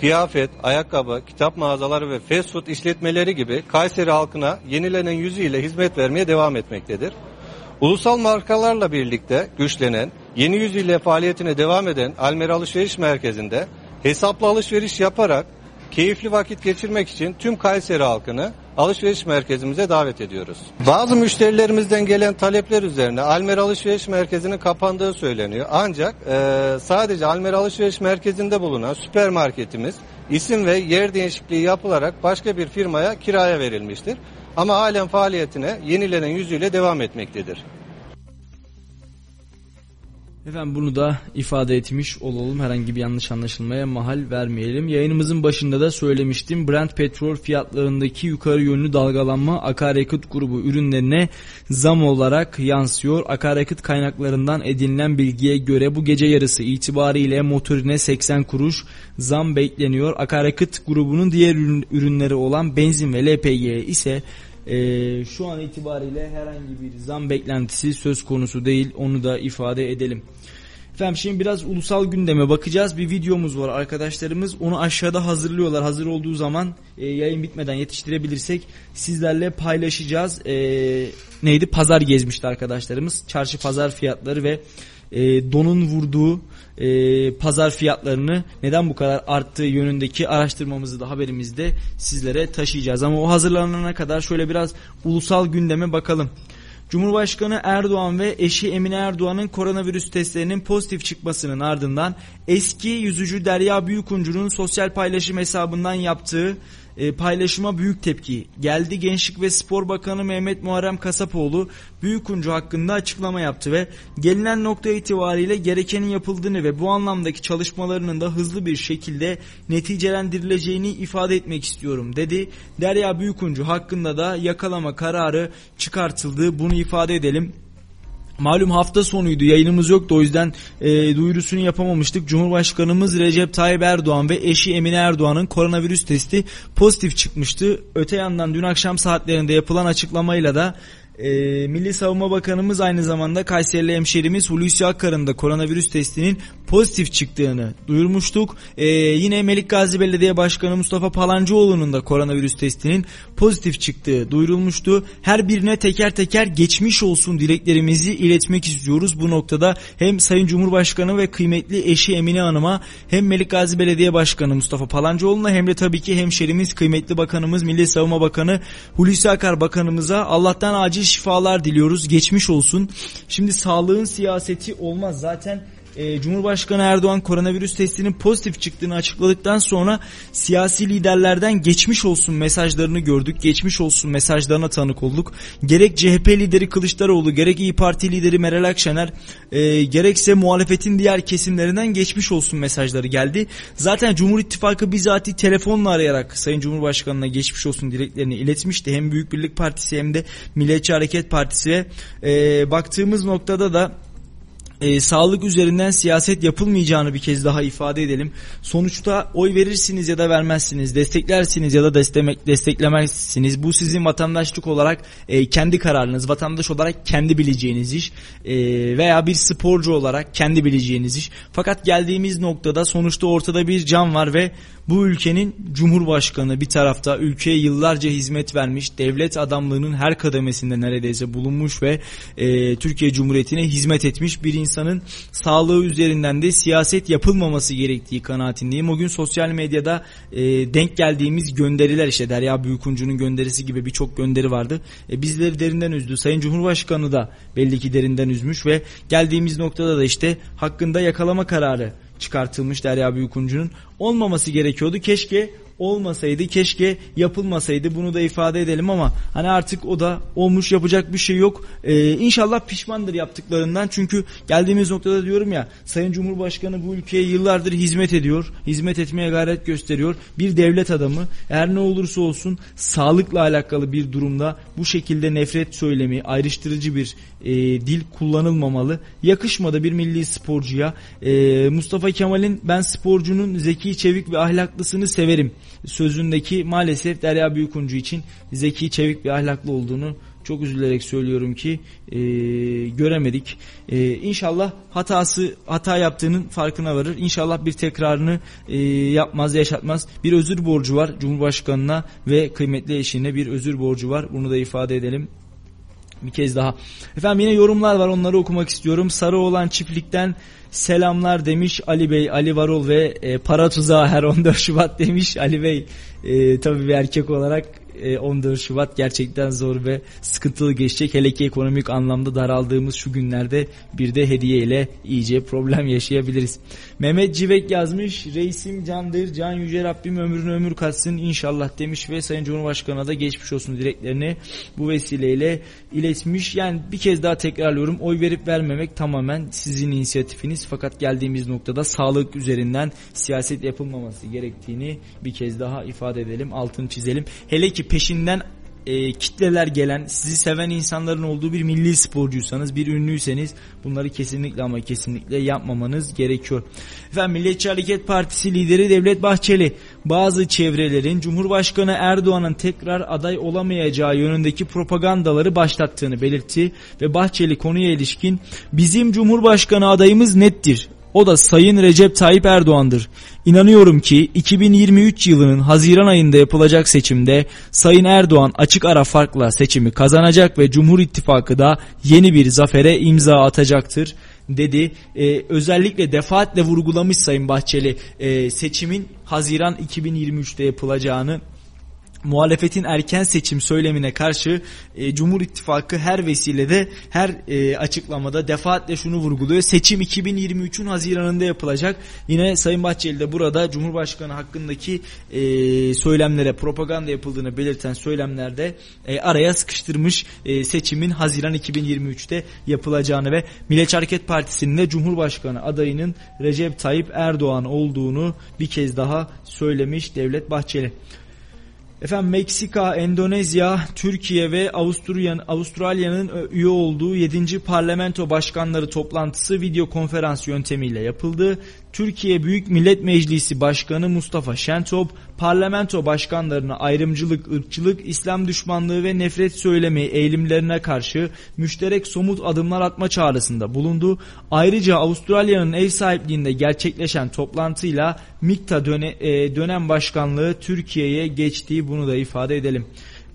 kıyafet, ayakkabı, kitap mağazaları ve fast food işletmeleri gibi Kayseri halkına yenilenen yüzüyle hizmet vermeye devam etmektedir. Ulusal markalarla birlikte güçlenen, yeni yüzüyle faaliyetine devam eden Almera Alışveriş Merkezi'nde hesaplı alışveriş yaparak keyifli vakit geçirmek için tüm Kayseri halkını alışveriş merkezimize davet ediyoruz. Bazı müşterilerimizden gelen talepler üzerine Almera Alışveriş Merkezi'nin kapandığı söyleniyor. Ancak e, sadece Almera Alışveriş Merkezi'nde bulunan süpermarketimiz isim ve yer değişikliği yapılarak başka bir firmaya kiraya verilmiştir. Ama halen faaliyetine yenilenen yüzüyle devam etmektedir. Efendim bunu da ifade etmiş olalım. Herhangi bir yanlış anlaşılmaya mahal vermeyelim. Yayınımızın başında da söylemiştim. Brent petrol fiyatlarındaki yukarı yönlü dalgalanma akaryakıt grubu ürünlerine zam olarak yansıyor. Akaryakıt kaynaklarından edinilen bilgiye göre bu gece yarısı itibariyle motorine 80 kuruş zam bekleniyor. Akaryakıt grubunun diğer ürünleri olan benzin ve LPG ise ee, şu an itibariyle herhangi bir zam beklentisi söz konusu değil onu da ifade edelim. Efendim şimdi biraz ulusal gündeme bakacağız. Bir videomuz var arkadaşlarımız. Onu aşağıda hazırlıyorlar. Hazır olduğu zaman e, yayın bitmeden yetiştirebilirsek sizlerle paylaşacağız. E, neydi? Pazar gezmişti arkadaşlarımız. Çarşı pazar fiyatları ve e, donun vurduğu e, pazar fiyatlarını neden bu kadar arttığı yönündeki araştırmamızı da haberimizde sizlere taşıyacağız. Ama o hazırlanana kadar şöyle biraz ulusal gündeme bakalım. Cumhurbaşkanı Erdoğan ve eşi Emine Erdoğan'ın koronavirüs testlerinin pozitif çıkmasının ardından eski yüzücü Derya Büyükuncu'nun sosyal paylaşım hesabından yaptığı e, paylaşıma büyük tepki geldi. Gençlik ve Spor Bakanı Mehmet Muharrem Kasapoğlu Büyükuncu hakkında açıklama yaptı ve gelinen nokta itibariyle gerekenin yapıldığını ve bu anlamdaki çalışmalarının da hızlı bir şekilde neticelendirileceğini ifade etmek istiyorum dedi. Derya Büyükuncu hakkında da yakalama kararı çıkartıldı. Bunu ifade edelim. Malum hafta sonuydu yayınımız yoktu o yüzden e, duyurusunu yapamamıştık. Cumhurbaşkanımız Recep Tayyip Erdoğan ve eşi Emine Erdoğan'ın koronavirüs testi pozitif çıkmıştı. Öte yandan dün akşam saatlerinde yapılan açıklamayla da e, Milli Savunma Bakanımız aynı zamanda Kayserili hemşerimiz Hulusi Akar'ın da koronavirüs testinin pozitif çıktığını duyurmuştuk. E, yine Melik Gazi Belediye Başkanı Mustafa Palancıoğlu'nun da koronavirüs testinin pozitif çıktığı duyurulmuştu. Her birine teker teker geçmiş olsun dileklerimizi iletmek istiyoruz. Bu noktada hem Sayın Cumhurbaşkanı ve kıymetli eşi Emine Hanım'a hem Melik Gazi Belediye Başkanı Mustafa Palancıoğlu'na hem de tabii ki hemşerimiz kıymetli bakanımız Milli Savunma Bakanı Hulusi Akar Bakanımıza Allah'tan acil şifalar diliyoruz. Geçmiş olsun. Şimdi sağlığın siyaseti olmaz. Zaten e, Cumhurbaşkanı Erdoğan koronavirüs testinin pozitif çıktığını açıkladıktan sonra siyasi liderlerden geçmiş olsun mesajlarını gördük. Geçmiş olsun mesajlarına tanık olduk. Gerek CHP lideri Kılıçdaroğlu, gerek İyi Parti lideri Meral Akşener, e, gerekse muhalefetin diğer kesimlerinden geçmiş olsun mesajları geldi. Zaten Cumhur İttifakı bizatihi telefonla arayarak Sayın Cumhurbaşkanı'na geçmiş olsun dileklerini iletmişti. Hem Büyük Birlik Partisi hem de Milliyetçi Hareket Partisi ve e, baktığımız noktada da e, sağlık üzerinden siyaset yapılmayacağını bir kez daha ifade edelim. Sonuçta oy verirsiniz ya da vermezsiniz, desteklersiniz ya da desteklemek, desteklemezsiniz. Bu sizin vatandaşlık olarak e, kendi kararınız, vatandaş olarak kendi bileceğiniz iş e, veya bir sporcu olarak kendi bileceğiniz iş. Fakat geldiğimiz noktada sonuçta ortada bir can var ve bu ülkenin cumhurbaşkanı bir tarafta ülkeye yıllarca hizmet vermiş, devlet adamlığının her kademesinde neredeyse bulunmuş ve e, Türkiye Cumhuriyeti'ne hizmet etmiş bir insanın sağlığı üzerinden de siyaset yapılmaması gerektiği kanaatindeyim. O gün sosyal medyada e, denk geldiğimiz gönderiler işte Derya Büyükuncu'nun gönderisi gibi birçok gönderi vardı. E, bizleri derinden üzdü. Sayın Cumhurbaşkanı da belli ki derinden üzmüş ve geldiğimiz noktada da işte hakkında yakalama kararı çıkartılmış Derya Büyükuncu'nun olmaması gerekiyordu. Keşke olmasaydı keşke yapılmasaydı bunu da ifade edelim ama hani artık o da olmuş yapacak bir şey yok. Ee, inşallah pişmandır yaptıklarından çünkü geldiğimiz noktada diyorum ya Sayın Cumhurbaşkanı bu ülkeye yıllardır hizmet ediyor. Hizmet etmeye gayret gösteriyor. Bir devlet adamı her ne olursa olsun sağlıkla alakalı bir durumda bu şekilde nefret söylemi ayrıştırıcı bir e, dil kullanılmamalı. Yakışmadı bir milli sporcuya. E, Mustafa Kemal'in ben sporcunun zeki, çevik ve ahlaklısını severim sözündeki maalesef Derya Büyükuncu için zeki, çevik ve ahlaklı olduğunu çok üzülerek söylüyorum ki e, göremedik. E, inşallah hatası hata yaptığının farkına varır. İnşallah bir tekrarını e, yapmaz, yaşatmaz. Bir özür borcu var Cumhurbaşkanına ve kıymetli eşine bir özür borcu var. Bunu da ifade edelim. Bir kez daha. Efendim yine yorumlar var onları okumak istiyorum. Sarı olan çiftlikten selamlar demiş Ali Bey, Ali Varol ve e, para tuzağı her 14 Şubat demiş Ali Bey. E, tabii bir erkek olarak 14 e, Şubat gerçekten zor ve sıkıntılı geçecek. Hele ki ekonomik anlamda daraldığımız şu günlerde bir de hediye ile iyice problem yaşayabiliriz. Mehmet Civek yazmış. Reisim candır. Can Yüce Rabbim ömrünü ömür katsın inşallah demiş ve Sayın Cumhurbaşkanı'na da geçmiş olsun dileklerini bu vesileyle iletmiş. Yani bir kez daha tekrarlıyorum. Oy verip vermemek tamamen sizin inisiyatifiniz. Fakat geldiğimiz noktada sağlık üzerinden siyaset yapılmaması gerektiğini bir kez daha ifade edelim. Altını çizelim. Hele ki peşinden e, kitleler gelen, sizi seven insanların olduğu bir milli sporcuysanız, bir ünlüyseniz bunları kesinlikle ama kesinlikle yapmamanız gerekiyor. Efendim Milliyetçi Hareket Partisi lideri Devlet Bahçeli bazı çevrelerin Cumhurbaşkanı Erdoğan'ın tekrar aday olamayacağı yönündeki propagandaları başlattığını belirtti ve Bahçeli konuya ilişkin bizim Cumhurbaşkanı adayımız nettir. O da Sayın Recep Tayyip Erdoğan'dır. İnanıyorum ki 2023 yılının Haziran ayında yapılacak seçimde Sayın Erdoğan açık ara farkla seçimi kazanacak ve Cumhur İttifakı da yeni bir zafere imza atacaktır dedi. Ee, özellikle defaatle vurgulamış Sayın Bahçeli e, seçimin Haziran 2023'te yapılacağını muhalefetin erken seçim söylemine karşı e, Cumhur İttifakı her vesilede her e, açıklamada defaatle şunu vurguluyor. Seçim 2023'ün Haziran'ında yapılacak. Yine Sayın Bahçeli de burada Cumhurbaşkanı hakkındaki e, söylemlere propaganda yapıldığını belirten söylemlerde e, araya sıkıştırmış e, seçimin Haziran 2023'te yapılacağını ve Milliyetçi Hareket Partisi'nin de Cumhurbaşkanı adayının Recep Tayyip Erdoğan olduğunu bir kez daha söylemiş Devlet Bahçeli. Efendim Meksika, Endonezya, Türkiye ve Avusturya'nın Avustralya'nın üye olduğu 7. parlamento başkanları toplantısı video konferans yöntemiyle yapıldı. Türkiye Büyük Millet Meclisi Başkanı Mustafa Şentop, parlamento başkanlarına ayrımcılık, ırkçılık, İslam düşmanlığı ve nefret söylemi eğilimlerine karşı müşterek somut adımlar atma çağrısında bulundu. Ayrıca Avustralya'nın ev sahipliğinde gerçekleşen toplantıyla MİKTA e, dönem başkanlığı Türkiye'ye geçtiği bunu da ifade edelim.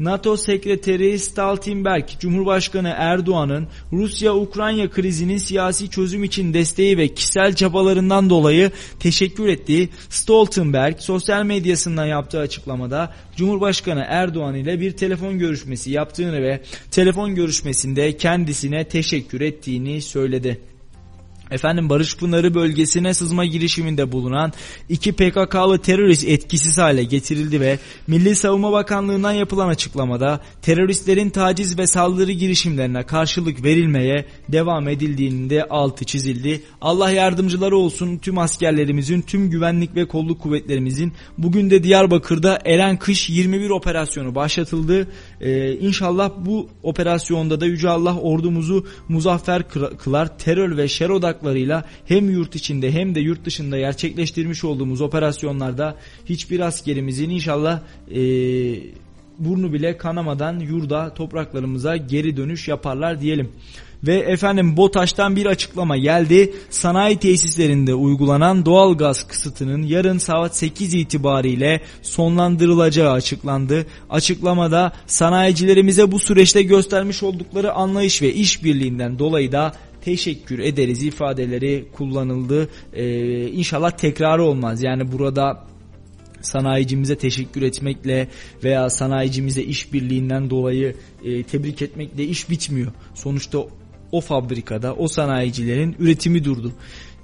NATO Sekreteri Stoltenberg, Cumhurbaşkanı Erdoğan'ın Rusya-Ukrayna krizinin siyasi çözüm için desteği ve kişisel çabalarından dolayı teşekkür ettiği Stoltenberg sosyal medyasından yaptığı açıklamada Cumhurbaşkanı Erdoğan ile bir telefon görüşmesi yaptığını ve telefon görüşmesinde kendisine teşekkür ettiğini söyledi. Efendim Barış Pınarı bölgesine sızma girişiminde bulunan iki PKK'lı terörist etkisiz hale getirildi ve Milli Savunma Bakanlığı'ndan yapılan açıklamada teröristlerin taciz ve saldırı girişimlerine karşılık verilmeye devam edildiğinin de altı çizildi. Allah yardımcıları olsun tüm askerlerimizin, tüm güvenlik ve kolluk kuvvetlerimizin. Bugün de Diyarbakır'da Eren Kış 21 operasyonu başlatıldı. Ee, inşallah bu operasyonda da Yüce Allah ordumuzu muzaffer kılar. Terör ve şer odaklarıyla hem yurt içinde hem de yurt dışında gerçekleştirmiş olduğumuz operasyonlarda hiçbir askerimizin inşallah e, burnu bile kanamadan yurda topraklarımıza geri dönüş yaparlar diyelim. Ve efendim BOTAŞ'tan bir açıklama geldi. Sanayi tesislerinde uygulanan doğal gaz kısıtının yarın saat 8 itibariyle sonlandırılacağı açıklandı. Açıklamada sanayicilerimize bu süreçte göstermiş oldukları anlayış ve işbirliğinden dolayı da teşekkür ederiz ifadeleri kullanıldı. Ee, inşallah tekrarı olmaz. Yani burada sanayicimize teşekkür etmekle veya sanayicimize işbirliğinden dolayı e, tebrik etmekle iş bitmiyor. Sonuçta o fabrikada o sanayicilerin üretimi durdu.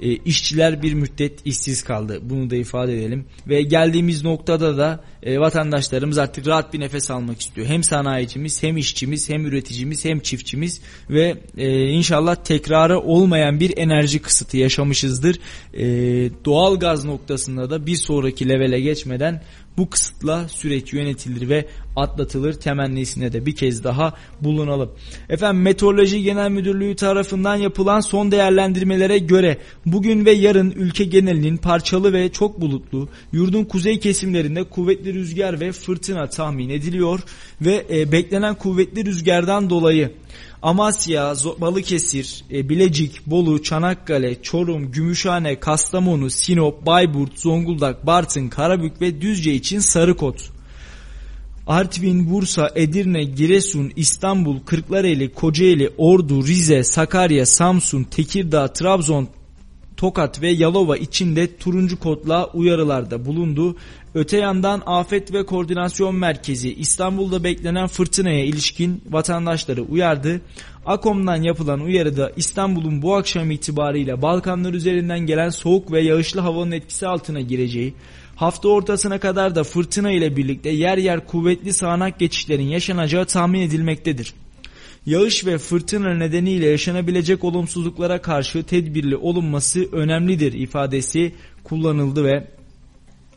E, işçiler bir müddet işsiz kaldı. Bunu da ifade edelim. Ve geldiğimiz noktada da e, vatandaşlarımız artık rahat bir nefes almak istiyor. Hem sanayicimiz hem işçimiz hem üreticimiz hem çiftçimiz ve e, inşallah tekrarı olmayan bir enerji kısıtı yaşamışızdır. E, doğal gaz noktasında da bir sonraki levele geçmeden bu kısıtla süreç yönetilir ve atlatılır temennisine de bir kez daha bulunalım. Efendim Meteoroloji Genel Müdürlüğü tarafından yapılan son değerlendirmelere göre bugün ve yarın ülke genelinin parçalı ve çok bulutlu, yurdun kuzey kesimlerinde kuvvetli rüzgar ve fırtına tahmin ediliyor ve e, beklenen kuvvetli rüzgardan dolayı Amasya, Balıkesir, e, Bilecik, Bolu, Çanakkale, Çorum, Gümüşhane, Kastamonu, Sinop, Bayburt, Zonguldak, Bartın, Karabük ve Düzce için sarı kod. Artvin, Bursa, Edirne, Giresun, İstanbul, Kırklareli, Kocaeli, Ordu, Rize, Sakarya, Samsun, Tekirdağ, Trabzon, Tokat ve Yalova içinde turuncu kodla uyarılarda bulundu. Öte yandan Afet ve Koordinasyon Merkezi İstanbul'da beklenen fırtınaya ilişkin vatandaşları uyardı. AKOM'dan yapılan uyarıda İstanbul'un bu akşam itibariyle Balkanlar üzerinden gelen soğuk ve yağışlı havanın etkisi altına gireceği, hafta ortasına kadar da fırtına ile birlikte yer yer kuvvetli sağanak geçişlerin yaşanacağı tahmin edilmektedir. Yağış ve fırtına nedeniyle yaşanabilecek olumsuzluklara karşı tedbirli olunması önemlidir ifadesi kullanıldı ve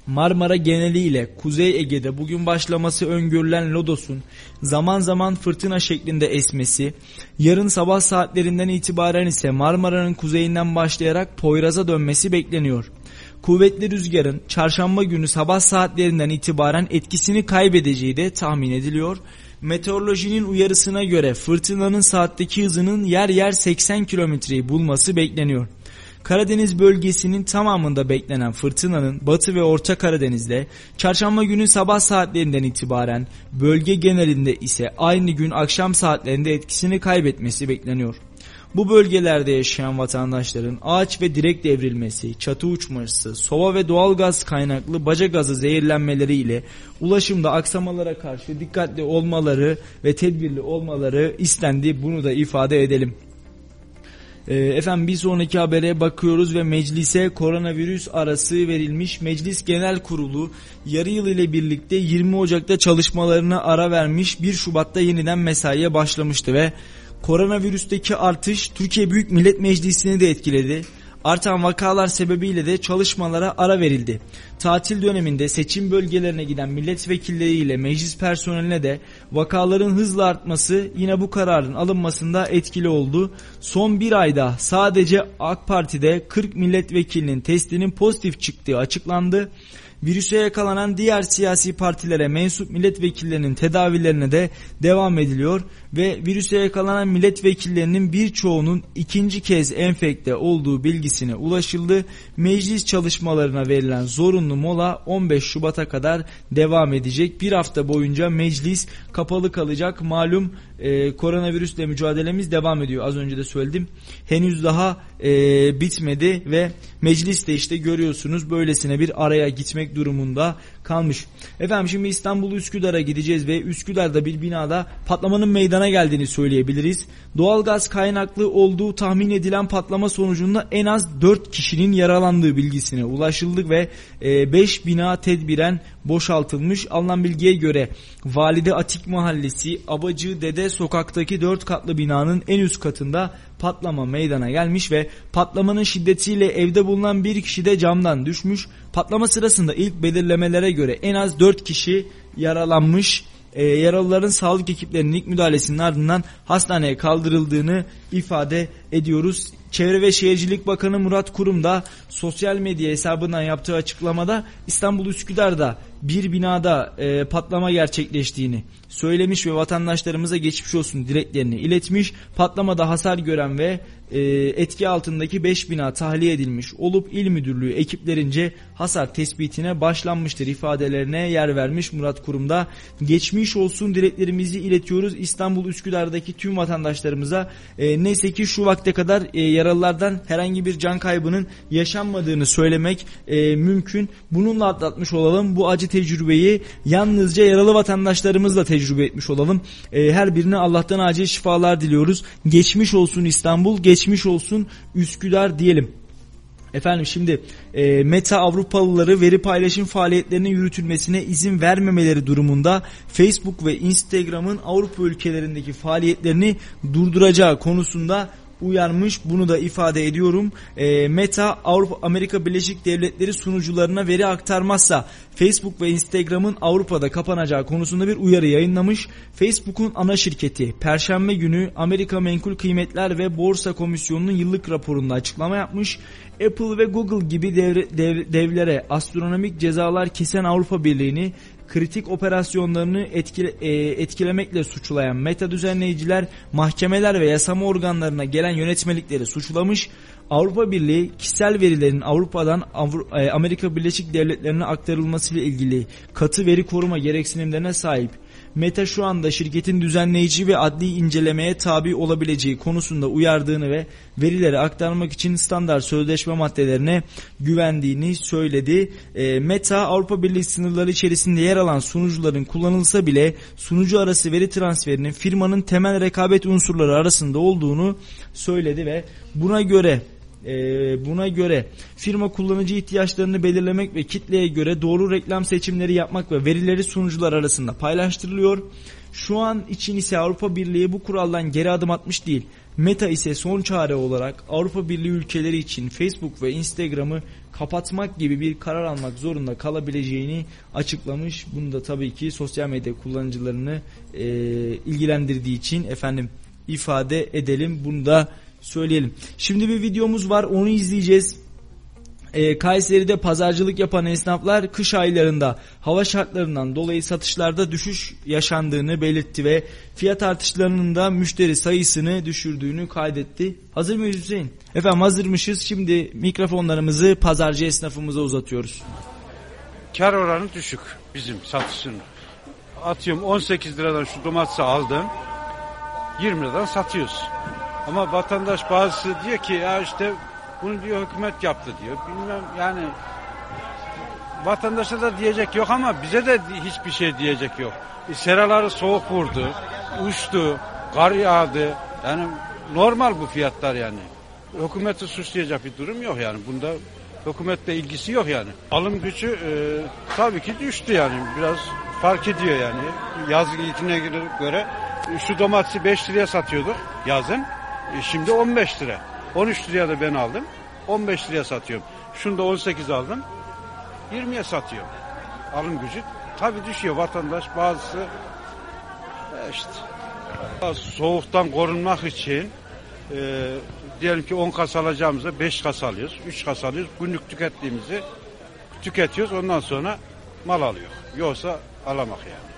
Marmara geneliyle Kuzey Ege'de bugün başlaması öngörülen lodosun zaman zaman fırtına şeklinde esmesi, yarın sabah saatlerinden itibaren ise Marmara'nın kuzeyinden başlayarak Poyraz'a dönmesi bekleniyor. Kuvvetli rüzgarın çarşamba günü sabah saatlerinden itibaren etkisini kaybedeceği de tahmin ediliyor. Meteorolojinin uyarısına göre fırtınanın saatteki hızının yer yer 80 kilometreyi bulması bekleniyor. Karadeniz bölgesinin tamamında beklenen fırtınanın Batı ve Orta Karadeniz'de çarşamba günü sabah saatlerinden itibaren bölge genelinde ise aynı gün akşam saatlerinde etkisini kaybetmesi bekleniyor. Bu bölgelerde yaşayan vatandaşların ağaç ve direk devrilmesi, çatı uçması, sova ve doğal gaz kaynaklı baca gazı zehirlenmeleri ile ulaşımda aksamalara karşı dikkatli olmaları ve tedbirli olmaları istendi. Bunu da ifade edelim. Ee, efendim bir sonraki habere bakıyoruz ve meclise koronavirüs arası verilmiş. Meclis Genel Kurulu yarı yıl ile birlikte 20 Ocak'ta çalışmalarına ara vermiş 1 Şubat'ta yeniden mesaiye başlamıştı ve koronavirüsteki artış Türkiye Büyük Millet Meclisi'ni de etkiledi. Artan vakalar sebebiyle de çalışmalara ara verildi. Tatil döneminde seçim bölgelerine giden milletvekilleriyle meclis personeline de vakaların hızla artması yine bu kararın alınmasında etkili oldu. Son bir ayda sadece AK Parti'de 40 milletvekilinin testinin pozitif çıktığı açıklandı. Virüse yakalanan diğer siyasi partilere mensup milletvekillerinin tedavilerine de devam ediliyor ve virüse yakalanan milletvekillerinin birçoğunun ikinci kez enfekte olduğu bilgisine ulaşıldı. Meclis çalışmalarına verilen zorunlu mola 15 Şubat'a kadar devam edecek. Bir hafta boyunca meclis kapalı kalacak. Malum e, koronavirüsle mücadelemiz devam ediyor. Az önce de söyledim. Henüz daha e, bitmedi ve meclis de işte görüyorsunuz böylesine bir araya gitmek durumunda kalmış. Efendim şimdi İstanbul Üsküdar'a gideceğiz ve Üsküdar'da bir binada patlamanın meydana geldiğini söyleyebiliriz. Doğalgaz kaynaklı olduğu tahmin edilen patlama sonucunda en az 4 kişinin yaralandığı bilgisine ulaşıldık ve 5 e, bina tedbiren boşaltılmış. Alınan bilgiye göre Valide Atik Mahallesi Abacı Dede sokaktaki 4 katlı binanın en üst katında patlama meydana gelmiş ve patlamanın şiddetiyle evde bulunan bir kişi de camdan düşmüş. Patlama sırasında ilk belirlemelere göre en az 4 kişi yaralanmış. E, yaralıların sağlık ekiplerinin ilk müdahalesinin ardından hastaneye kaldırıldığını ifade ediyoruz. Çevre ve Şehircilik Bakanı Murat Kurum da sosyal medya hesabından yaptığı açıklamada İstanbul Üsküdar'da bir binada e, patlama gerçekleştiğini söylemiş ve vatandaşlarımıza geçmiş olsun dileklerini iletmiş. Patlamada hasar gören ve e, etki altındaki 5 bina tahliye edilmiş olup il müdürlüğü ekiplerince hasar tespitine başlanmıştır ifadelerine yer vermiş Murat Kurum'da. Geçmiş olsun dileklerimizi iletiyoruz İstanbul Üsküdar'daki tüm vatandaşlarımıza. E, neyse ki şu vakte kadar e, yaralılardan herhangi bir can kaybının yaşanmadığını söylemek e, mümkün. Bununla atlatmış olalım. Bu acı tecrübeyi yalnızca yaralı vatandaşlarımızla tecrübe etmiş olalım. E, her birine Allah'tan acil şifalar diliyoruz. Geçmiş olsun İstanbul, geçmiş olsun Üsküdar diyelim. Efendim şimdi e, Meta Avrupalıları veri paylaşım faaliyetlerinin yürütülmesine izin vermemeleri durumunda Facebook ve Instagram'ın Avrupa ülkelerindeki faaliyetlerini durduracağı konusunda uyarmış. Bunu da ifade ediyorum. E, Meta Avrupa Amerika Birleşik Devletleri sunucularına veri aktarmazsa Facebook ve Instagram'ın Avrupa'da kapanacağı konusunda bir uyarı yayınlamış. Facebook'un ana şirketi Perşembe günü Amerika Menkul Kıymetler ve Borsa Komisyonu'nun yıllık raporunda açıklama yapmış. Apple ve Google gibi devre, dev, devlere astronomik cezalar kesen Avrupa Birliği'ni kritik operasyonlarını etkile, e, etkilemekle suçlayan meta düzenleyiciler mahkemeler ve yasama organlarına gelen yönetmelikleri suçlamış. Avrupa Birliği kişisel verilerin Avrupa'dan Avru- e, Amerika Birleşik Devletleri'ne aktarılmasıyla ilgili katı veri koruma gereksinimlerine sahip. Meta şu anda şirketin düzenleyici ve adli incelemeye tabi olabileceği konusunda uyardığını ve verileri aktarmak için standart sözleşme maddelerine güvendiğini söyledi. E, Meta Avrupa Birliği sınırları içerisinde yer alan sunucuların kullanılsa bile sunucu arası veri transferinin firmanın temel rekabet unsurları arasında olduğunu söyledi ve buna göre e, buna göre firma kullanıcı ihtiyaçlarını belirlemek ve kitleye göre doğru reklam seçimleri yapmak ve verileri sunucular arasında paylaştırılıyor. Şu an için ise Avrupa Birliği bu kuraldan geri adım atmış değil. Meta ise son çare olarak Avrupa Birliği ülkeleri için Facebook ve Instagram'ı kapatmak gibi bir karar almak zorunda kalabileceğini açıklamış. Bunu da tabii ki sosyal medya kullanıcılarını e, ilgilendirdiği için efendim ifade edelim. Bunu da söyleyelim. Şimdi bir videomuz var onu izleyeceğiz. Ee, Kayseri'de pazarcılık yapan esnaflar kış aylarında hava şartlarından dolayı satışlarda düşüş yaşandığını belirtti ve fiyat artışlarının da müşteri sayısını düşürdüğünü kaydetti. Hazır mıyız Hüseyin? Efendim hazırmışız. Şimdi mikrofonlarımızı pazarcı esnafımıza uzatıyoruz. Kar oranı düşük bizim satışın. Atıyorum 18 liradan şu domatesi aldım. 20 liradan satıyoruz. Ama vatandaş bazısı diyor ki ya işte bunu diyor hükümet yaptı diyor. Bilmem yani vatandaşa da diyecek yok ama bize de hiçbir şey diyecek yok. E, seraları soğuk vurdu, uçtu, kar yağdı. Yani normal bu fiyatlar yani. Hükümeti suçlayacak bir durum yok yani. Bunda hükümetle ilgisi yok yani. Alım gücü e, tabii ki düştü yani. Biraz fark ediyor yani. Yaz ilkine göre şu domatesi 5 liraya satıyorduk yazın. E, şimdi 15 lira. 13 liraya da ben aldım. 15 liraya satıyorum. Şunu da 18 aldım. 20'ye satıyorum. Alım gücü tabii düşüyor vatandaş bazısı e, işte soğuktan korunmak için e, diyelim ki 10 kas alacağımızda 5 kas alıyoruz, 3 kas alıyoruz. Günlük tükettiğimizi tüketiyoruz ondan sonra mal alıyor. Yoksa alamak yani.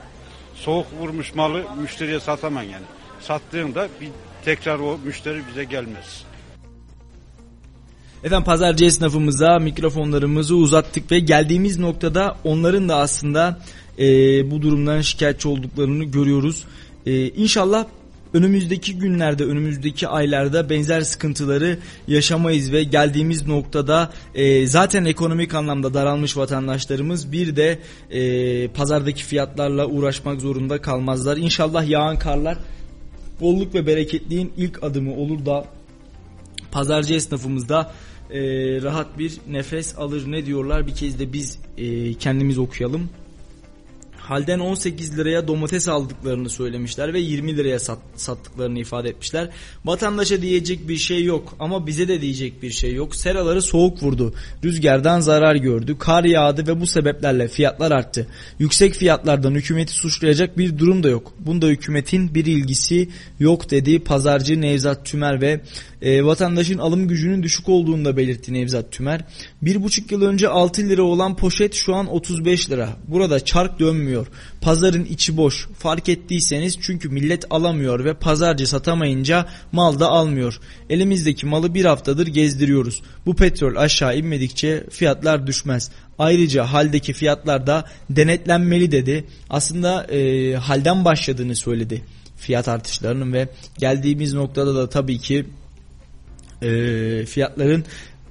Soğuk vurmuş malı müşteriye satamam yani. Sattığında bir tekrar o müşteri bize gelmez. Efendim pazarcı esnafımıza mikrofonlarımızı uzattık ve geldiğimiz noktada onların da aslında e, bu durumdan şikayetçi olduklarını görüyoruz. E, inşallah önümüzdeki günlerde, önümüzdeki aylarda benzer sıkıntıları yaşamayız ve geldiğimiz noktada e, zaten ekonomik anlamda daralmış vatandaşlarımız bir de e, pazardaki fiyatlarla uğraşmak zorunda kalmazlar. İnşallah yağan karlar bolluk ve bereketliğin ilk adımı olur da pazarcı esnafımızda e, rahat bir nefes alır. Ne diyorlar bir kez de biz e, kendimiz okuyalım. Halden 18 liraya domates aldıklarını söylemişler ve 20 liraya sat, sattıklarını ifade etmişler. Vatandaşa diyecek bir şey yok ama bize de diyecek bir şey yok. Seraları soğuk vurdu. Rüzgardan zarar gördü. Kar yağdı ve bu sebeplerle fiyatlar arttı. Yüksek fiyatlardan hükümeti suçlayacak bir durum da yok. Bunda hükümetin bir ilgisi yok dedi pazarcı Nevzat Tümer ve e, vatandaşın alım gücünün düşük olduğunu da belirtti Nevzat Tümer. Bir buçuk yıl önce 6 lira olan poşet şu an 35 lira. Burada çark dönmüyor. Pazarın içi boş. Fark ettiyseniz çünkü millet alamıyor ve pazarcı satamayınca mal da almıyor. Elimizdeki malı bir haftadır gezdiriyoruz. Bu petrol aşağı inmedikçe fiyatlar düşmez. Ayrıca haldeki fiyatlar da denetlenmeli dedi. Aslında e, halden başladığını söyledi fiyat artışlarının ve geldiğimiz noktada da tabii ki e, fiyatların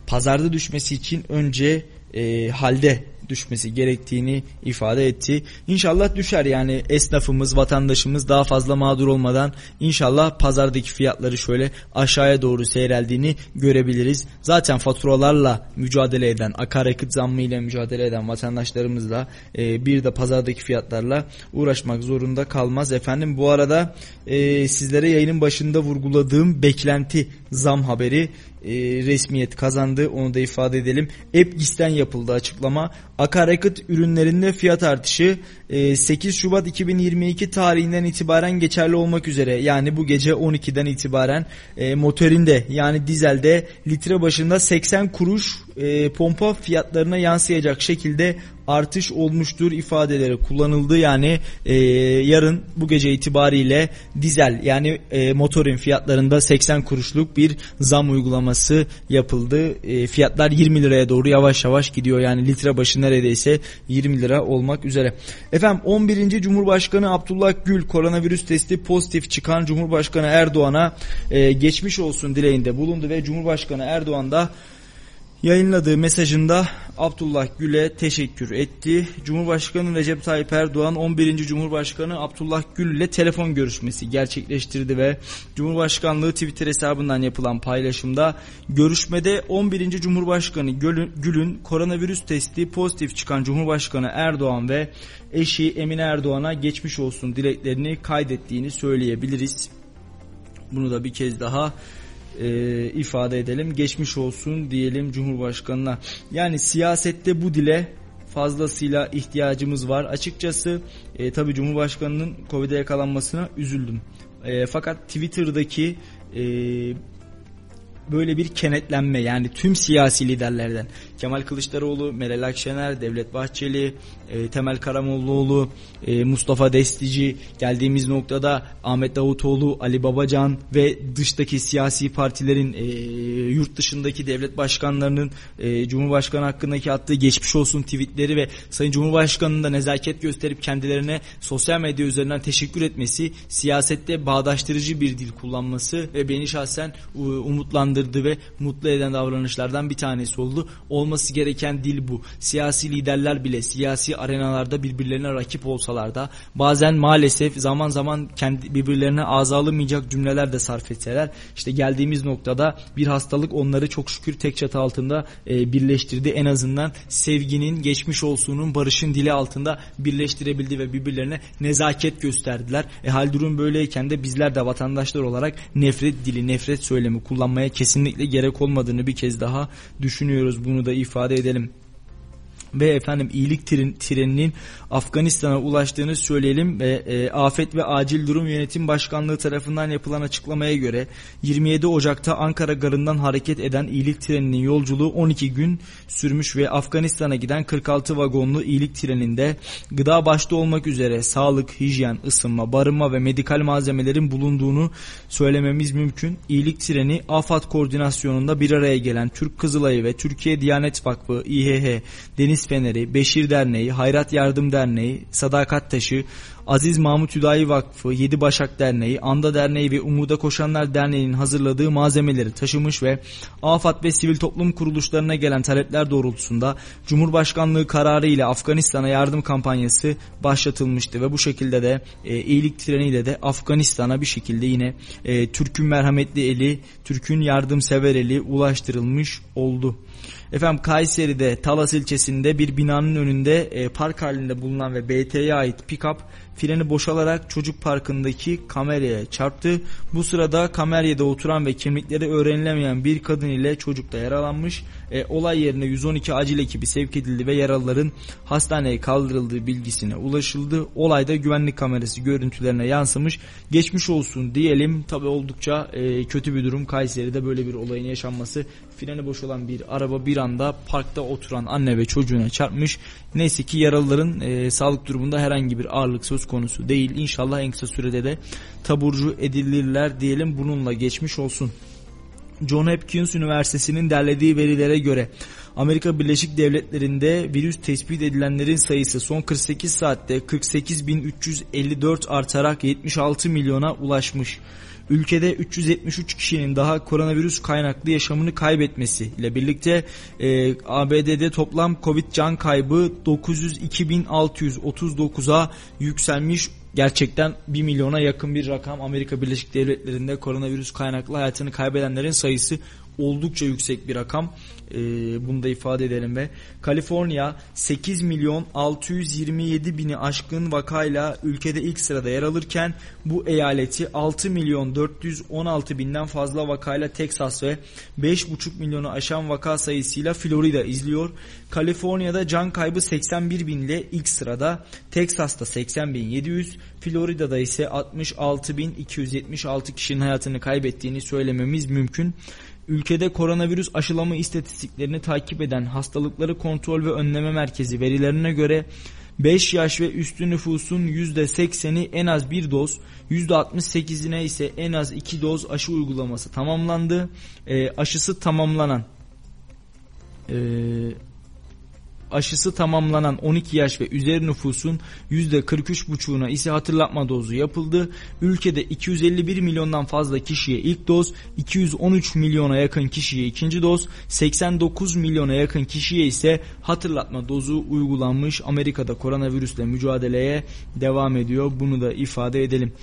pazarda düşmesi için önce e, halde düşmesi gerektiğini ifade etti. İnşallah düşer yani esnafımız, vatandaşımız daha fazla mağdur olmadan inşallah pazardaki fiyatları şöyle aşağıya doğru seyreldiğini görebiliriz. Zaten faturalarla mücadele eden, akaryakıt zammı ile mücadele eden vatandaşlarımızla e, bir de pazardaki fiyatlarla uğraşmak zorunda kalmaz. Efendim bu arada e, sizlere yayının başında vurguladığım beklenti zam haberi e, resmiyet kazandı. Onu da ifade edelim. Epgis'ten yapıldı açıklama. Akaryakıt ürünlerinde fiyat artışı e, 8 Şubat 2022 tarihinden itibaren geçerli olmak üzere. Yani bu gece 12'den itibaren e, motorinde yani dizelde litre başında 80 kuruş e, pompa fiyatlarına yansıyacak şekilde artış olmuştur ifadeleri kullanıldı. Yani e, yarın bu gece itibariyle dizel yani e, motorin fiyatlarında 80 kuruşluk bir zam uygulaması yapıldı. E, fiyatlar 20 liraya doğru yavaş yavaş gidiyor. Yani litre başı neredeyse 20 lira olmak üzere. Efendim 11. Cumhurbaşkanı Abdullah Gül koronavirüs testi pozitif çıkan Cumhurbaşkanı Erdoğan'a e, geçmiş olsun dileğinde bulundu ve Cumhurbaşkanı Erdoğan da yayınladığı mesajında Abdullah Gül'e teşekkür etti. Cumhurbaşkanı Recep Tayyip Erdoğan 11. Cumhurbaşkanı Abdullah Gül ile telefon görüşmesi gerçekleştirdi ve Cumhurbaşkanlığı Twitter hesabından yapılan paylaşımda görüşmede 11. Cumhurbaşkanı Gül'ün koronavirüs testi pozitif çıkan Cumhurbaşkanı Erdoğan ve eşi Emine Erdoğan'a geçmiş olsun dileklerini kaydettiğini söyleyebiliriz. Bunu da bir kez daha e, ifade edelim. Geçmiş olsun diyelim Cumhurbaşkanı'na. Yani siyasette bu dile fazlasıyla ihtiyacımız var. Açıkçası e, tabii Cumhurbaşkanı'nın Covid'e yakalanmasına üzüldüm. E, fakat Twitter'daki e, böyle bir kenetlenme yani tüm siyasi liderlerden. Kemal Kılıçdaroğlu, Meral Akşener, Devlet Bahçeli, e, Temel Karamollaoğlu, e, Mustafa Destici geldiğimiz noktada Ahmet Davutoğlu, Ali Babacan ve dıştaki siyasi partilerin e, yurt dışındaki devlet başkanlarının e, Cumhurbaşkanı hakkındaki attığı geçmiş olsun tweetleri ve Sayın Cumhurbaşkanı'nın da nezaket gösterip kendilerine sosyal medya üzerinden teşekkür etmesi, siyasette bağdaştırıcı bir dil kullanması ve beni şahsen umutlandırdı ve mutlu eden davranışlardan bir tanesi oldu. Olması gereken dil bu. Siyasi liderler bile siyasi arenalarda birbirlerine rakip olsalar da bazen maalesef zaman zaman kendi birbirlerine ağza alınmayacak cümleler de sarf etseler işte geldiğimiz noktada bir hastalık onları çok şükür tek çatı altında e, birleştirdi. En azından sevginin, geçmiş olsunun, barışın dili altında birleştirebildi ve birbirlerine nezaket gösterdiler. E hal durum böyleyken de bizler de vatandaşlar olarak nefret dili, nefret söylemi kullanmaya kesinlikle gerek olmadığını bir kez daha düşünüyoruz. Bunu da ifade edelim ve efendim iyilik tren, treninin Afganistan'a ulaştığını söyleyelim ve e, Afet ve Acil Durum Yönetim Başkanlığı tarafından yapılan açıklamaya göre 27 Ocak'ta Ankara garından hareket eden iyilik treninin yolculuğu 12 gün sürmüş ve Afganistan'a giden 46 vagonlu iyilik treninde gıda başta olmak üzere sağlık, hijyen, ısınma, barınma ve medikal malzemelerin bulunduğunu söylememiz mümkün. İyilik treni AFAD koordinasyonunda bir araya gelen Türk Kızılayı ve Türkiye Diyanet Vakfı, İHH, Deniz Deniz Feneri, Beşir Derneği, Hayrat Yardım Derneği, Sadakat Taşı, Aziz Mahmut Hüdayi Vakfı, Yedi Başak Derneği, Anda Derneği ve Umuda Koşanlar Derneği'nin hazırladığı malzemeleri taşımış ve AFAD ve sivil toplum kuruluşlarına gelen talepler doğrultusunda Cumhurbaşkanlığı kararı ile Afganistan'a yardım kampanyası başlatılmıştı ve bu şekilde de e, iyilik treniyle de Afganistan'a bir şekilde yine e, Türk'ün merhametli eli, Türk'ün yardımsever eli ulaştırılmış oldu. Efendim Kayseri'de Talas ilçesinde bir binanın önünde e, park halinde bulunan ve BT'ye ait pick-up freni boşalarak çocuk parkındaki kameraya çarptı. Bu sırada kamerada oturan ve kimlikleri öğrenilemeyen bir kadın ile çocuk da yaralanmış. E, olay yerine 112 acil ekibi sevk edildi ve yaralıların hastaneye kaldırıldığı bilgisine ulaşıldı. Olayda güvenlik kamerası görüntülerine yansımış. Geçmiş olsun diyelim. Tabi oldukça e, kötü bir durum Kayseri'de böyle bir olayın yaşanması. Freni boş olan bir araba bir anda parkta oturan anne ve çocuğuna çarpmış. Neyse ki yaralıların e, sağlık durumunda herhangi bir ağırlık söz konusu değil. İnşallah en kısa sürede de taburcu edilirler diyelim bununla geçmiş olsun. John Hopkins Üniversitesi'nin derlediği verilere göre Amerika Birleşik Devletleri'nde virüs tespit edilenlerin sayısı son 48 saatte 48.354 artarak 76 milyona ulaşmış. Ülkede 373 kişinin daha koronavirüs kaynaklı yaşamını kaybetmesi ile birlikte e, ABD'de toplam Covid can kaybı 902.639'a yükselmiş gerçekten 1 milyona yakın bir rakam Amerika Birleşik Devletleri'nde koronavirüs kaynaklı hayatını kaybedenlerin sayısı oldukça yüksek bir rakam. E, bunu da ifade edelim ve Kaliforniya 8 milyon 627 bini aşkın vakayla ülkede ilk sırada yer alırken bu eyaleti 6 milyon 416 binden fazla vakayla Texas ve 5,5 milyonu aşan vaka sayısıyla Florida izliyor. Kaliforniya'da can kaybı 81 bin ile ilk sırada, Texas'ta 80 bin 700, Florida'da ise 66 bin 276 kişinin hayatını kaybettiğini söylememiz mümkün. Ülkede koronavirüs aşılama istatistiklerini takip eden Hastalıkları Kontrol ve Önleme Merkezi verilerine göre 5 yaş ve üstü nüfusun %80'i en az bir doz, %68'ine ise en az 2 doz aşı uygulaması tamamlandı. E, aşısı tamamlanan e, aşısı tamamlanan 12 yaş ve üzeri nüfusun %43,5'una ise hatırlatma dozu yapıldı. Ülkede 251 milyondan fazla kişiye ilk doz, 213 milyona yakın kişiye ikinci doz, 89 milyona yakın kişiye ise hatırlatma dozu uygulanmış. Amerika'da koronavirüsle mücadeleye devam ediyor. Bunu da ifade edelim.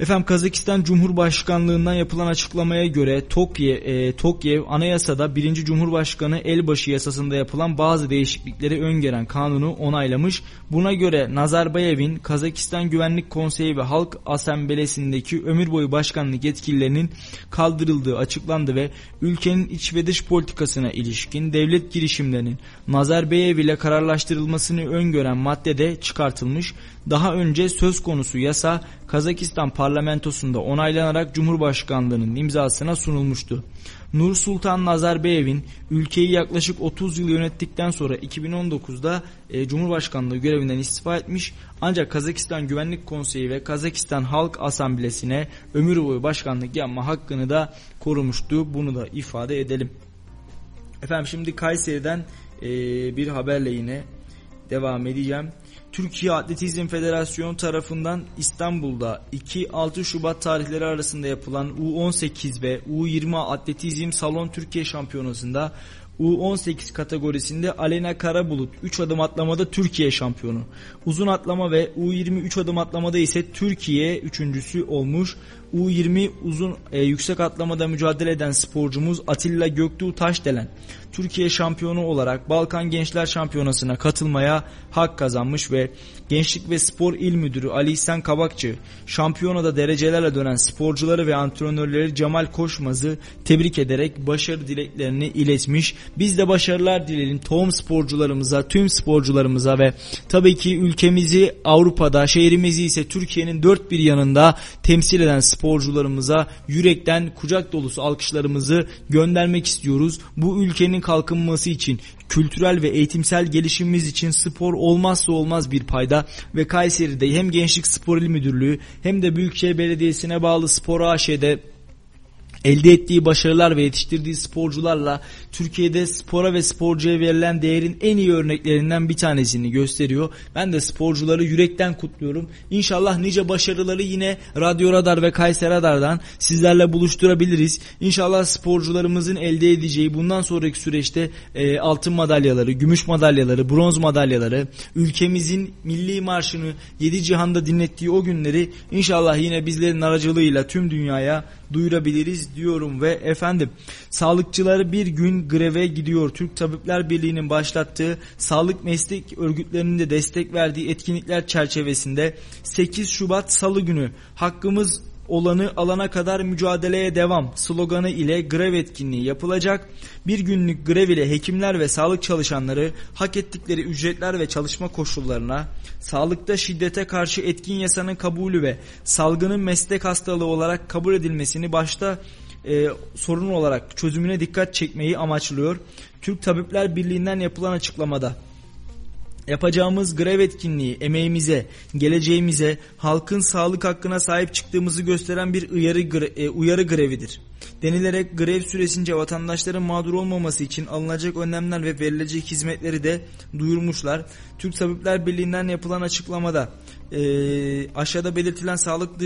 Efendim Kazakistan Cumhurbaşkanlığından yapılan açıklamaya göre Tokye, e, Tokyev anayasada 1. Cumhurbaşkanı elbaşı yasasında yapılan bazı değişiklikleri öngören kanunu onaylamış. Buna göre Nazarbayev'in Kazakistan Güvenlik Konseyi ve Halk Asamblesi'ndeki ömür boyu başkanlık yetkililerinin kaldırıldığı açıklandı ve ülkenin iç ve dış politikasına ilişkin devlet girişimlerinin Nazarbayev ile kararlaştırılmasını öngören maddede çıkartılmış. Daha önce söz konusu yasa Kazakistan parlamentosunda onaylanarak Cumhurbaşkanlığının imzasına sunulmuştu. Nur Sultan Nazarbayev'in ülkeyi yaklaşık 30 yıl yönettikten sonra 2019'da e, Cumhurbaşkanlığı görevinden istifa etmiş ancak Kazakistan Güvenlik Konseyi ve Kazakistan Halk Asamblesi'ne ömür boyu başkanlık yapma hakkını da korumuştu. Bunu da ifade edelim. Efendim şimdi Kayseri'den e, bir haberle yine devam edeceğim. Türkiye Atletizm Federasyonu tarafından İstanbul'da 2-6 Şubat tarihleri arasında yapılan U18 ve U20 Atletizm Salon Türkiye Şampiyonası'nda U18 kategorisinde Alena Karabulut 3 adım atlamada Türkiye şampiyonu. Uzun atlama ve U20 3 adım atlamada ise Türkiye üçüncüsü olmuş. U20 uzun e, yüksek atlamada mücadele eden sporcumuz Atilla Göktuğ Taşdelen Türkiye şampiyonu olarak Balkan Gençler Şampiyonası'na katılmaya hak kazanmış ve Gençlik ve Spor İl Müdürü Ali İhsan Kabakçı şampiyonada derecelerle dönen sporcuları ve antrenörleri Cemal Koşmaz'ı tebrik ederek başarı dileklerini iletmiş. Biz de başarılar dileyelim tohum sporcularımıza, tüm sporcularımıza ve tabii ki ülkemizi Avrupa'da, şehrimizi ise Türkiye'nin dört bir yanında temsil eden sporcularımıza yürekten kucak dolusu alkışlarımızı göndermek istiyoruz. Bu ülkenin kalkınması için kültürel ve eğitimsel gelişimimiz için spor olmazsa olmaz bir payda ve Kayseri'de hem Gençlik Spor İl Müdürlüğü hem de Büyükşehir Belediyesi'ne bağlı Spor AŞ'de elde ettiği başarılar ve yetiştirdiği sporcularla Türkiye'de spora ve sporcuya verilen değerin en iyi örneklerinden bir tanesini gösteriyor. Ben de sporcuları yürekten kutluyorum. İnşallah nice başarıları yine Radyo Radar ve Kayser Radar'dan sizlerle buluşturabiliriz. İnşallah sporcularımızın elde edeceği bundan sonraki süreçte e, altın madalyaları, gümüş madalyaları, bronz madalyaları, ülkemizin milli marşını yedi cihanda dinlettiği o günleri inşallah yine bizlerin aracılığıyla tüm dünyaya duyurabiliriz diyorum ve efendim sağlıkçıları bir gün greve gidiyor. Türk Tabipler Birliği'nin başlattığı sağlık meslek örgütlerinin de destek verdiği etkinlikler çerçevesinde 8 Şubat Salı günü hakkımız olanı alana kadar mücadeleye devam sloganı ile grev etkinliği yapılacak. Bir günlük grev ile hekimler ve sağlık çalışanları hak ettikleri ücretler ve çalışma koşullarına, sağlıkta şiddete karşı etkin yasanın kabulü ve salgının meslek hastalığı olarak kabul edilmesini başta e, sorun olarak çözümüne dikkat çekmeyi amaçlıyor. Türk Tabipler Birliği'nden yapılan açıklamada Yapacağımız grev etkinliği emeğimize, geleceğimize, halkın sağlık hakkına sahip çıktığımızı gösteren bir uyarı, e, uyarı grevidir. Denilerek grev süresince vatandaşların mağdur olmaması için alınacak önlemler ve verilecek hizmetleri de duyurmuşlar. Türk Tabipler Birliği'nden yapılan açıklamada e, aşağıda belirtilen sağlık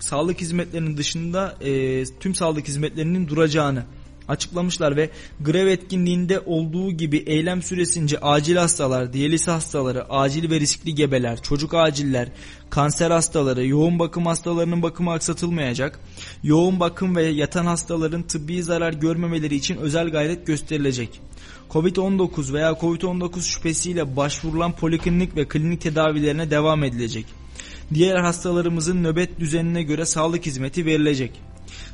sağlık hizmetlerinin dışında e, tüm sağlık hizmetlerinin duracağını açıklamışlar ve grev etkinliğinde olduğu gibi eylem süresince acil hastalar, diyaliz hastaları, acil ve riskli gebeler, çocuk aciller, kanser hastaları, yoğun bakım hastalarının bakımı aksatılmayacak. Yoğun bakım ve yatan hastaların tıbbi zarar görmemeleri için özel gayret gösterilecek. Covid-19 veya Covid-19 şüphesiyle başvurulan poliklinik ve klinik tedavilerine devam edilecek. Diğer hastalarımızın nöbet düzenine göre sağlık hizmeti verilecek.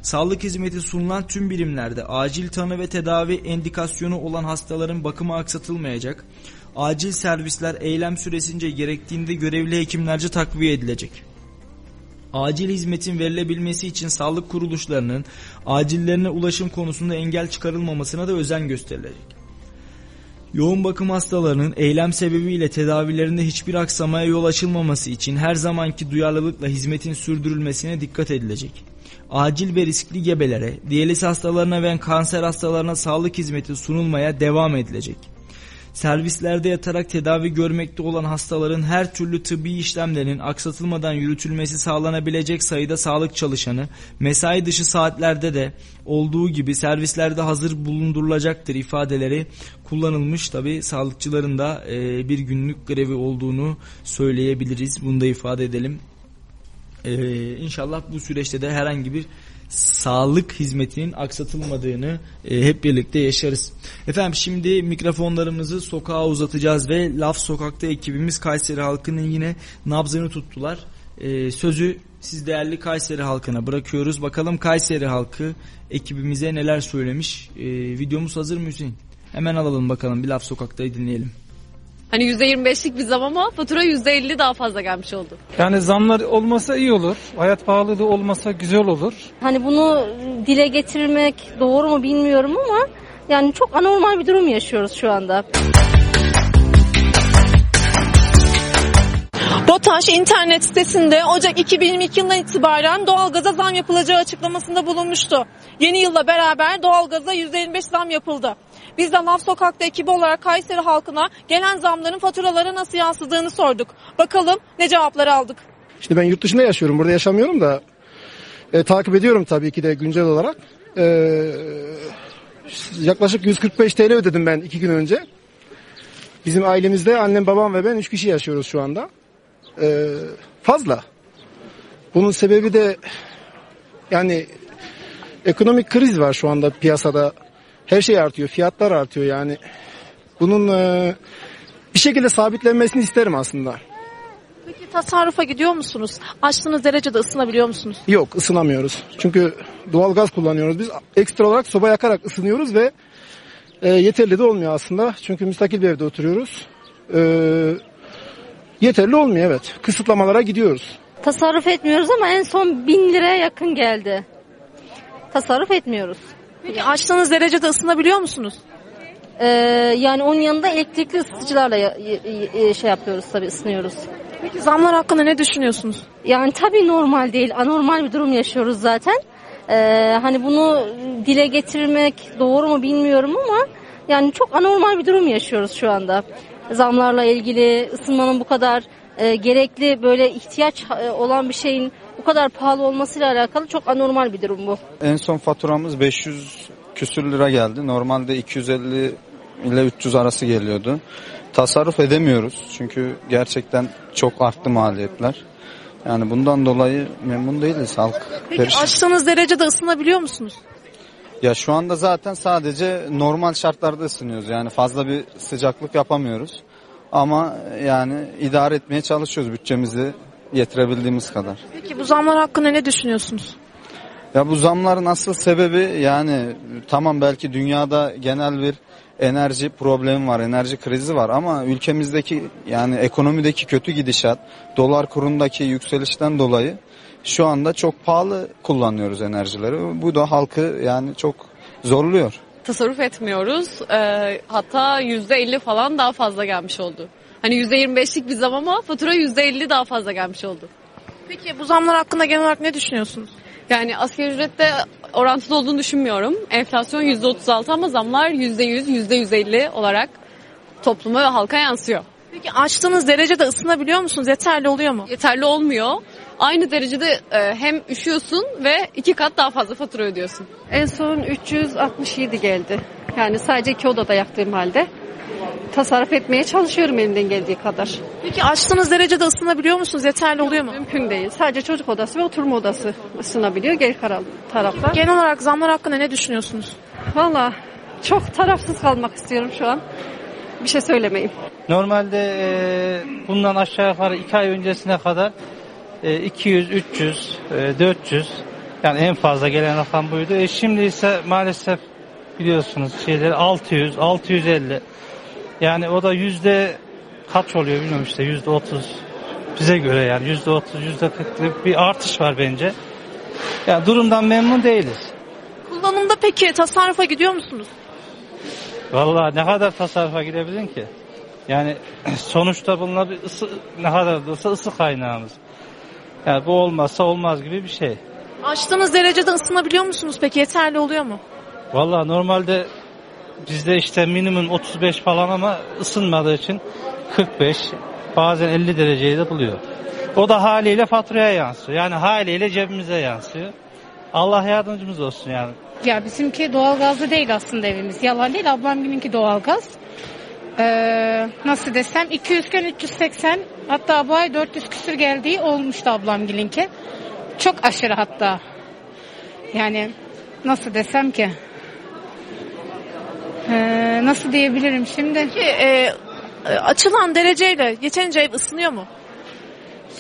Sağlık hizmeti sunulan tüm birimlerde acil tanı ve tedavi endikasyonu olan hastaların bakımı aksatılmayacak. Acil servisler eylem süresince gerektiğinde görevli hekimlerce takviye edilecek. Acil hizmetin verilebilmesi için sağlık kuruluşlarının acillerine ulaşım konusunda engel çıkarılmamasına da özen gösterilecek. Yoğun bakım hastalarının eylem sebebiyle tedavilerinde hiçbir aksamaya yol açılmaması için her zamanki duyarlılıkla hizmetin sürdürülmesine dikkat edilecek. Acil ve riskli gebelere, diyaliz hastalarına ve kanser hastalarına sağlık hizmeti sunulmaya devam edilecek. Servislerde yatarak tedavi görmekte olan hastaların her türlü tıbbi işlemlerin aksatılmadan yürütülmesi sağlanabilecek sayıda sağlık çalışanı mesai dışı saatlerde de olduğu gibi servislerde hazır bulundurulacaktır ifadeleri kullanılmış. Tabi sağlıkçıların da e, bir günlük grevi olduğunu söyleyebiliriz. Bunu da ifade edelim. Ee, inşallah bu süreçte de herhangi bir sağlık hizmetinin aksatılmadığını e, hep birlikte yaşarız. Efendim şimdi mikrofonlarımızı sokağa uzatacağız ve Laf Sokak'ta ekibimiz Kayseri halkının yine nabzını tuttular. E, sözü siz değerli Kayseri halkına bırakıyoruz. Bakalım Kayseri halkı ekibimize neler söylemiş. E, videomuz hazır mı Hüseyin? Hemen alalım bakalım bir Laf Sokak'ta'yı dinleyelim. Hani %25'lik bir zam ama fatura %50 daha fazla gelmiş oldu. Yani zamlar olmasa iyi olur. Hayat pahalılığı olmasa güzel olur. Hani bunu dile getirmek doğru mu bilmiyorum ama yani çok anormal bir durum yaşıyoruz şu anda. BOTAŞ internet sitesinde Ocak 2022 yılından itibaren doğalgaza zam yapılacağı açıklamasında bulunmuştu. Yeni yılla beraber doğalgaza %25 zam yapıldı. Biz de Laf Sokak'ta ekibi olarak Kayseri halkına gelen zamların faturalara nasıl yansıdığını sorduk. Bakalım ne cevaplar aldık. Şimdi ben yurt dışında yaşıyorum. Burada yaşamıyorum da e, takip ediyorum tabii ki de güncel olarak. E, yaklaşık 145 TL ödedim ben iki gün önce. Bizim ailemizde annem, babam ve ben üç kişi yaşıyoruz şu anda. E, fazla. Bunun sebebi de yani ekonomik kriz var şu anda piyasada. Her şey artıyor, fiyatlar artıyor yani. Bunun e, bir şekilde sabitlenmesini isterim aslında. Peki tasarrufa gidiyor musunuz? Açtığınız derecede ısınabiliyor musunuz? Yok ısınamıyoruz. Çünkü doğal gaz kullanıyoruz. Biz ekstra olarak soba yakarak ısınıyoruz ve e, yeterli de olmuyor aslında. Çünkü müstakil bir evde oturuyoruz. E, yeterli olmuyor evet. Kısıtlamalara gidiyoruz. Tasarruf etmiyoruz ama en son 1000 liraya yakın geldi. Tasarruf etmiyoruz. Peki açtığınız derecede ısınabiliyor musunuz? Ee, yani onun yanında elektrikli ısıtıcılarla ya- y- y- şey yapıyoruz tabii ısınıyoruz. Peki zamlar hakkında ne düşünüyorsunuz? Yani tabii normal değil, anormal bir durum yaşıyoruz zaten. Ee, hani bunu dile getirmek doğru mu bilmiyorum ama yani çok anormal bir durum yaşıyoruz şu anda. Zamlarla ilgili ısınmanın bu kadar e, gerekli böyle ihtiyaç e, olan bir şeyin bu kadar pahalı olmasıyla alakalı çok anormal bir durum bu. En son faturamız 500 küsür lira geldi. Normalde 250 ile 300 arası geliyordu. Tasarruf edemiyoruz çünkü gerçekten çok arttı maliyetler. Yani bundan dolayı memnun değiliz halk. Peki perişan. açtığınız derecede ısınabiliyor musunuz? Ya şu anda zaten sadece normal şartlarda ısınıyoruz. Yani fazla bir sıcaklık yapamıyoruz. Ama yani idare etmeye çalışıyoruz bütçemizi yetirebildiğimiz kadar. Peki bu zamlar hakkında ne düşünüyorsunuz? Ya bu zamların asıl sebebi yani tamam belki dünyada genel bir enerji problemi var, enerji krizi var ama ülkemizdeki yani ekonomideki kötü gidişat, dolar kurundaki yükselişten dolayı şu anda çok pahalı kullanıyoruz enerjileri. Bu da halkı yani çok zorluyor. Tasarruf etmiyoruz. Ee, hatta %50 falan daha fazla gelmiş oldu. Hani %25'lik bir zam ama fatura %50 daha fazla gelmiş oldu. Peki bu zamlar hakkında genel olarak ne düşünüyorsunuz? Yani asgari ücrette orantılı olduğunu düşünmüyorum. Enflasyon %36 ama zamlar %100, %150 olarak topluma ve halka yansıyor. Peki açtığınız derecede ısınabiliyor musunuz? Yeterli oluyor mu? Yeterli olmuyor. Aynı derecede e, hem üşüyorsun ve iki kat daha fazla fatura ödüyorsun. En son 367 geldi. Yani sadece iki odada yaktığım halde. Tasarruf etmeye çalışıyorum elimden geldiği kadar. Peki açtığınız derecede ısınabiliyor musunuz? Yeterli oluyor mu? Mümkün değil. Sadece çocuk odası ve oturma odası ısınabiliyor. Geri taraflar. Genel olarak zamlar hakkında ne düşünüyorsunuz? Valla çok tarafsız kalmak istiyorum şu an. Bir şey söylemeyeyim. Normalde e, bundan aşağı yukarı 2 ay öncesine kadar e, 200, 300, e, 400 yani en fazla gelen rakam buydu. E, şimdi ise maalesef biliyorsunuz şeyleri 600, 650 yani o da yüzde kaç oluyor bilmiyorum işte yüzde 30 Bize göre yani yüzde otuz, yüzde kırklık bir artış var bence. Yani durumdan memnun değiliz. Kullanımda peki tasarrufa gidiyor musunuz? Vallahi ne kadar tasarrufa gidebilirsin ki? Yani (clears throat) sonuçta bunlar bir ısı, ne kadar da olsa ısı kaynağımız. Yani bu olmazsa olmaz gibi bir şey. Açtığınız derecede ısınabiliyor musunuz peki? Yeterli oluyor mu? Vallahi normalde bizde işte minimum 35 falan ama ısınmadığı için 45 bazen 50 dereceyi de buluyor. O da haliyle faturaya yansıyor. Yani haliyle cebimize yansıyor. Allah yardımcımız olsun yani. Ya bizimki doğalgazlı değil aslında evimiz. Yalan değil. Ablamgininki doğalgaz. Ee, nasıl desem 200 iken 380 hatta bu ay 400 küsür geldiği olmuştu ablamgilinki. Çok aşırı hatta. Yani nasıl desem ki Ee, nasıl diyebilirim şimdi? Peki e, açılan dereceyle yeterince ev ısınıyor mu?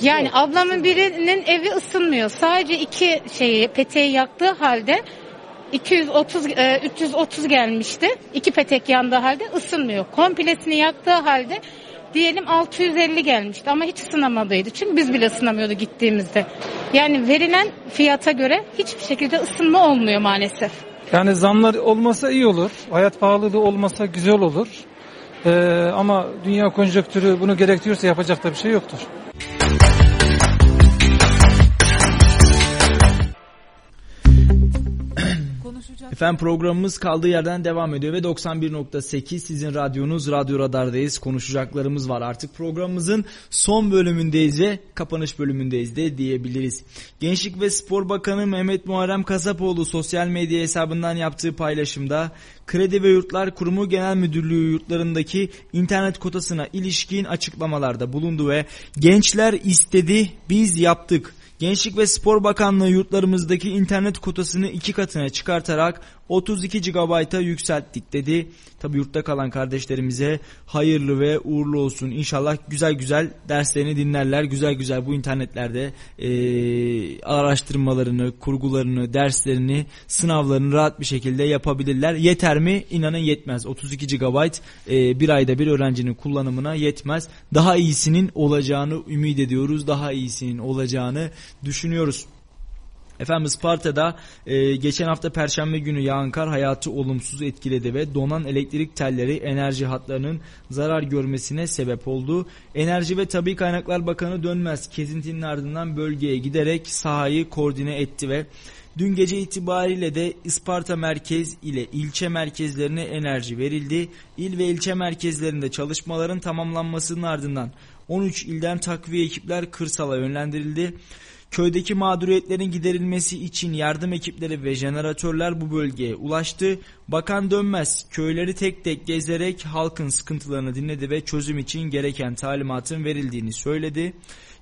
Yani ablamın birinin evi ısınmıyor. Sadece iki şeyi peteği yaktığı halde 230 e, 330 gelmişti. İki petek yandığı halde ısınmıyor. Komplesini yaktığı halde diyelim 650 gelmişti ama hiç ısınamadıydı. Çünkü biz bile ısınamıyordu gittiğimizde. Yani verilen fiyata göre hiçbir şekilde ısınma olmuyor maalesef. Yani zamlar olmasa iyi olur. Hayat pahalılığı olmasa güzel olur. Ee, ama dünya konjonktürü bunu gerektiriyorsa yapacak da bir şey yoktur. Efendim programımız kaldığı yerden devam ediyor ve 91.8 sizin radyonuz Radyo Radar'dayız. Konuşacaklarımız var. Artık programımızın son bölümündeyiz ve kapanış bölümündeyiz de diyebiliriz. Gençlik ve Spor Bakanı Mehmet Muharrem Kasapoğlu sosyal medya hesabından yaptığı paylaşımda Kredi ve Yurtlar Kurumu Genel Müdürlüğü yurtlarındaki internet kotasına ilişkin açıklamalarda bulundu ve gençler istedi biz yaptık Gençlik ve Spor Bakanlığı yurtlarımızdaki internet kotasını iki katına çıkartarak 32 GB'a yükselttik dedi. Tabi yurtta kalan kardeşlerimize hayırlı ve uğurlu olsun. İnşallah güzel güzel derslerini dinlerler. Güzel güzel bu internetlerde e, araştırmalarını, kurgularını, derslerini, sınavlarını rahat bir şekilde yapabilirler. Yeter mi? İnanın yetmez. 32 GB e, bir ayda bir öğrencinin kullanımına yetmez. Daha iyisinin olacağını ümit ediyoruz. Daha iyisinin olacağını düşünüyoruz. Efendim Isparta'da e, geçen hafta Perşembe günü yağan kar hayatı olumsuz etkiledi ve donan elektrik telleri enerji hatlarının zarar görmesine sebep oldu. Enerji ve Tabi Kaynaklar Bakanı Dönmez kezintinin ardından bölgeye giderek sahayı koordine etti ve Dün gece itibariyle de Isparta merkez ile ilçe merkezlerine enerji verildi. İl ve ilçe merkezlerinde çalışmaların tamamlanmasının ardından 13 ilden takviye ekipler kırsala yönlendirildi. Köydeki mağduriyetlerin giderilmesi için yardım ekipleri ve jeneratörler bu bölgeye ulaştı. Bakan Dönmez köyleri tek tek gezerek halkın sıkıntılarını dinledi ve çözüm için gereken talimatın verildiğini söyledi.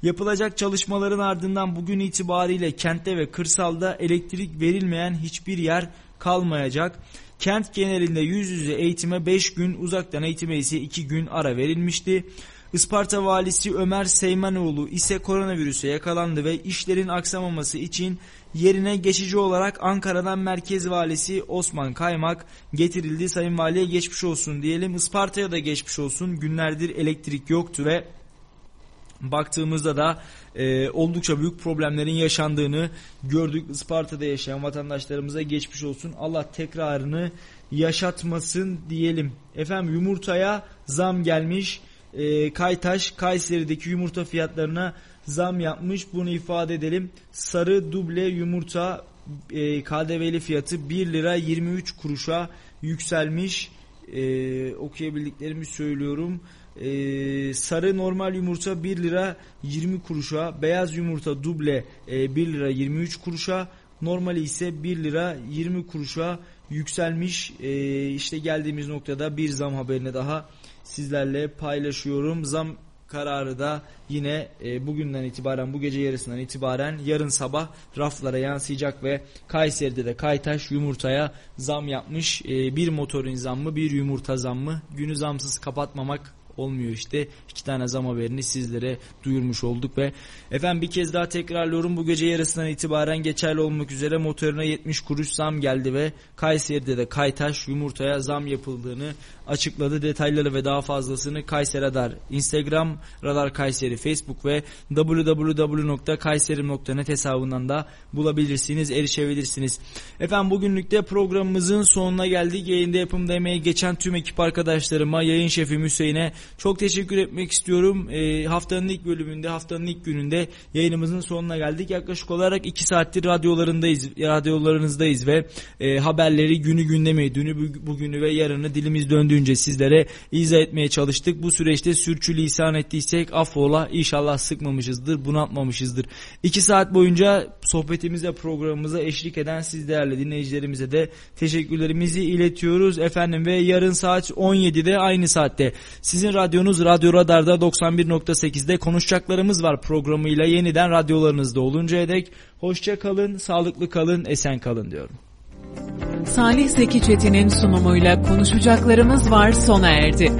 Yapılacak çalışmaların ardından bugün itibariyle kentte ve kırsalda elektrik verilmeyen hiçbir yer kalmayacak. Kent genelinde yüz yüze eğitime 5 gün, uzaktan eğitime ise 2 gün ara verilmişti. Isparta valisi Ömer Seymanoğlu ise koronavirüse yakalandı ve işlerin aksamaması için yerine geçici olarak Ankara'dan merkez valisi Osman Kaymak getirildi. Sayın Valiye geçmiş olsun diyelim. Isparta'ya da geçmiş olsun. Günlerdir elektrik yoktu ve baktığımızda da e, oldukça büyük problemlerin yaşandığını gördük. Isparta'da yaşayan vatandaşlarımıza geçmiş olsun. Allah tekrarını yaşatmasın diyelim. Efendim yumurtaya zam gelmiş e, Kaytaş Kayseri'deki yumurta fiyatlarına zam yapmış. Bunu ifade edelim. Sarı duble yumurta e, KDV'li fiyatı 1 lira 23 kuruşa yükselmiş. E, okuyabildiklerimi söylüyorum. E, sarı normal yumurta 1 lira 20 kuruşa, beyaz yumurta duble e, 1 lira 23 kuruşa, normali ise 1 lira 20 kuruşa yükselmiş. E, işte geldiğimiz noktada bir zam haberine daha sizlerle paylaşıyorum. Zam kararı da yine e, bugünden itibaren bu gece yarısından itibaren yarın sabah raflara yansıyacak ve Kayseri'de de Kaytaş yumurtaya zam yapmış. E, bir motorun zammı bir yumurta zammı günü zamsız kapatmamak olmuyor işte. İki tane zam haberini sizlere duyurmuş olduk ve efendim bir kez daha tekrarlıyorum bu gece yarısından itibaren geçerli olmak üzere motoruna 70 kuruş zam geldi ve Kayseri'de de Kaytaş yumurtaya zam yapıldığını açıkladı. Detayları ve daha fazlasını Kayseri Radar Instagram, Radar Kayseri Facebook ve www.kayseri.net hesabından da bulabilirsiniz, erişebilirsiniz. Efendim bugünlük de programımızın sonuna geldik. Yayında yapımda emeği geçen tüm ekip arkadaşlarıma, yayın şefi Hüseyin'e çok teşekkür etmek istiyorum. E, haftanın ilk bölümünde, haftanın ilk gününde yayınımızın sonuna geldik. Yaklaşık olarak 2 saattir radyolarındayız, radyolarınızdayız ve e, haberleri günü gündemi, dünü bugünü ve yarını dilimiz döndüğünce sizlere izah etmeye çalıştık. Bu süreçte sürçülisan ettiysek affola inşallah sıkmamışızdır, bunaltmamışızdır. 2 saat boyunca sohbetimize, programımıza eşlik eden siz değerli dinleyicilerimize de teşekkürlerimizi iletiyoruz efendim ve yarın saat 17'de aynı saatte sizin radyonuz Radyo Radar'da 91.8'de konuşacaklarımız var programıyla yeniden radyolarınızda oluncaya dek hoşça kalın, sağlıklı kalın, esen kalın diyorum. Salih Zeki Çetin'in sunumuyla konuşacaklarımız var sona erdi.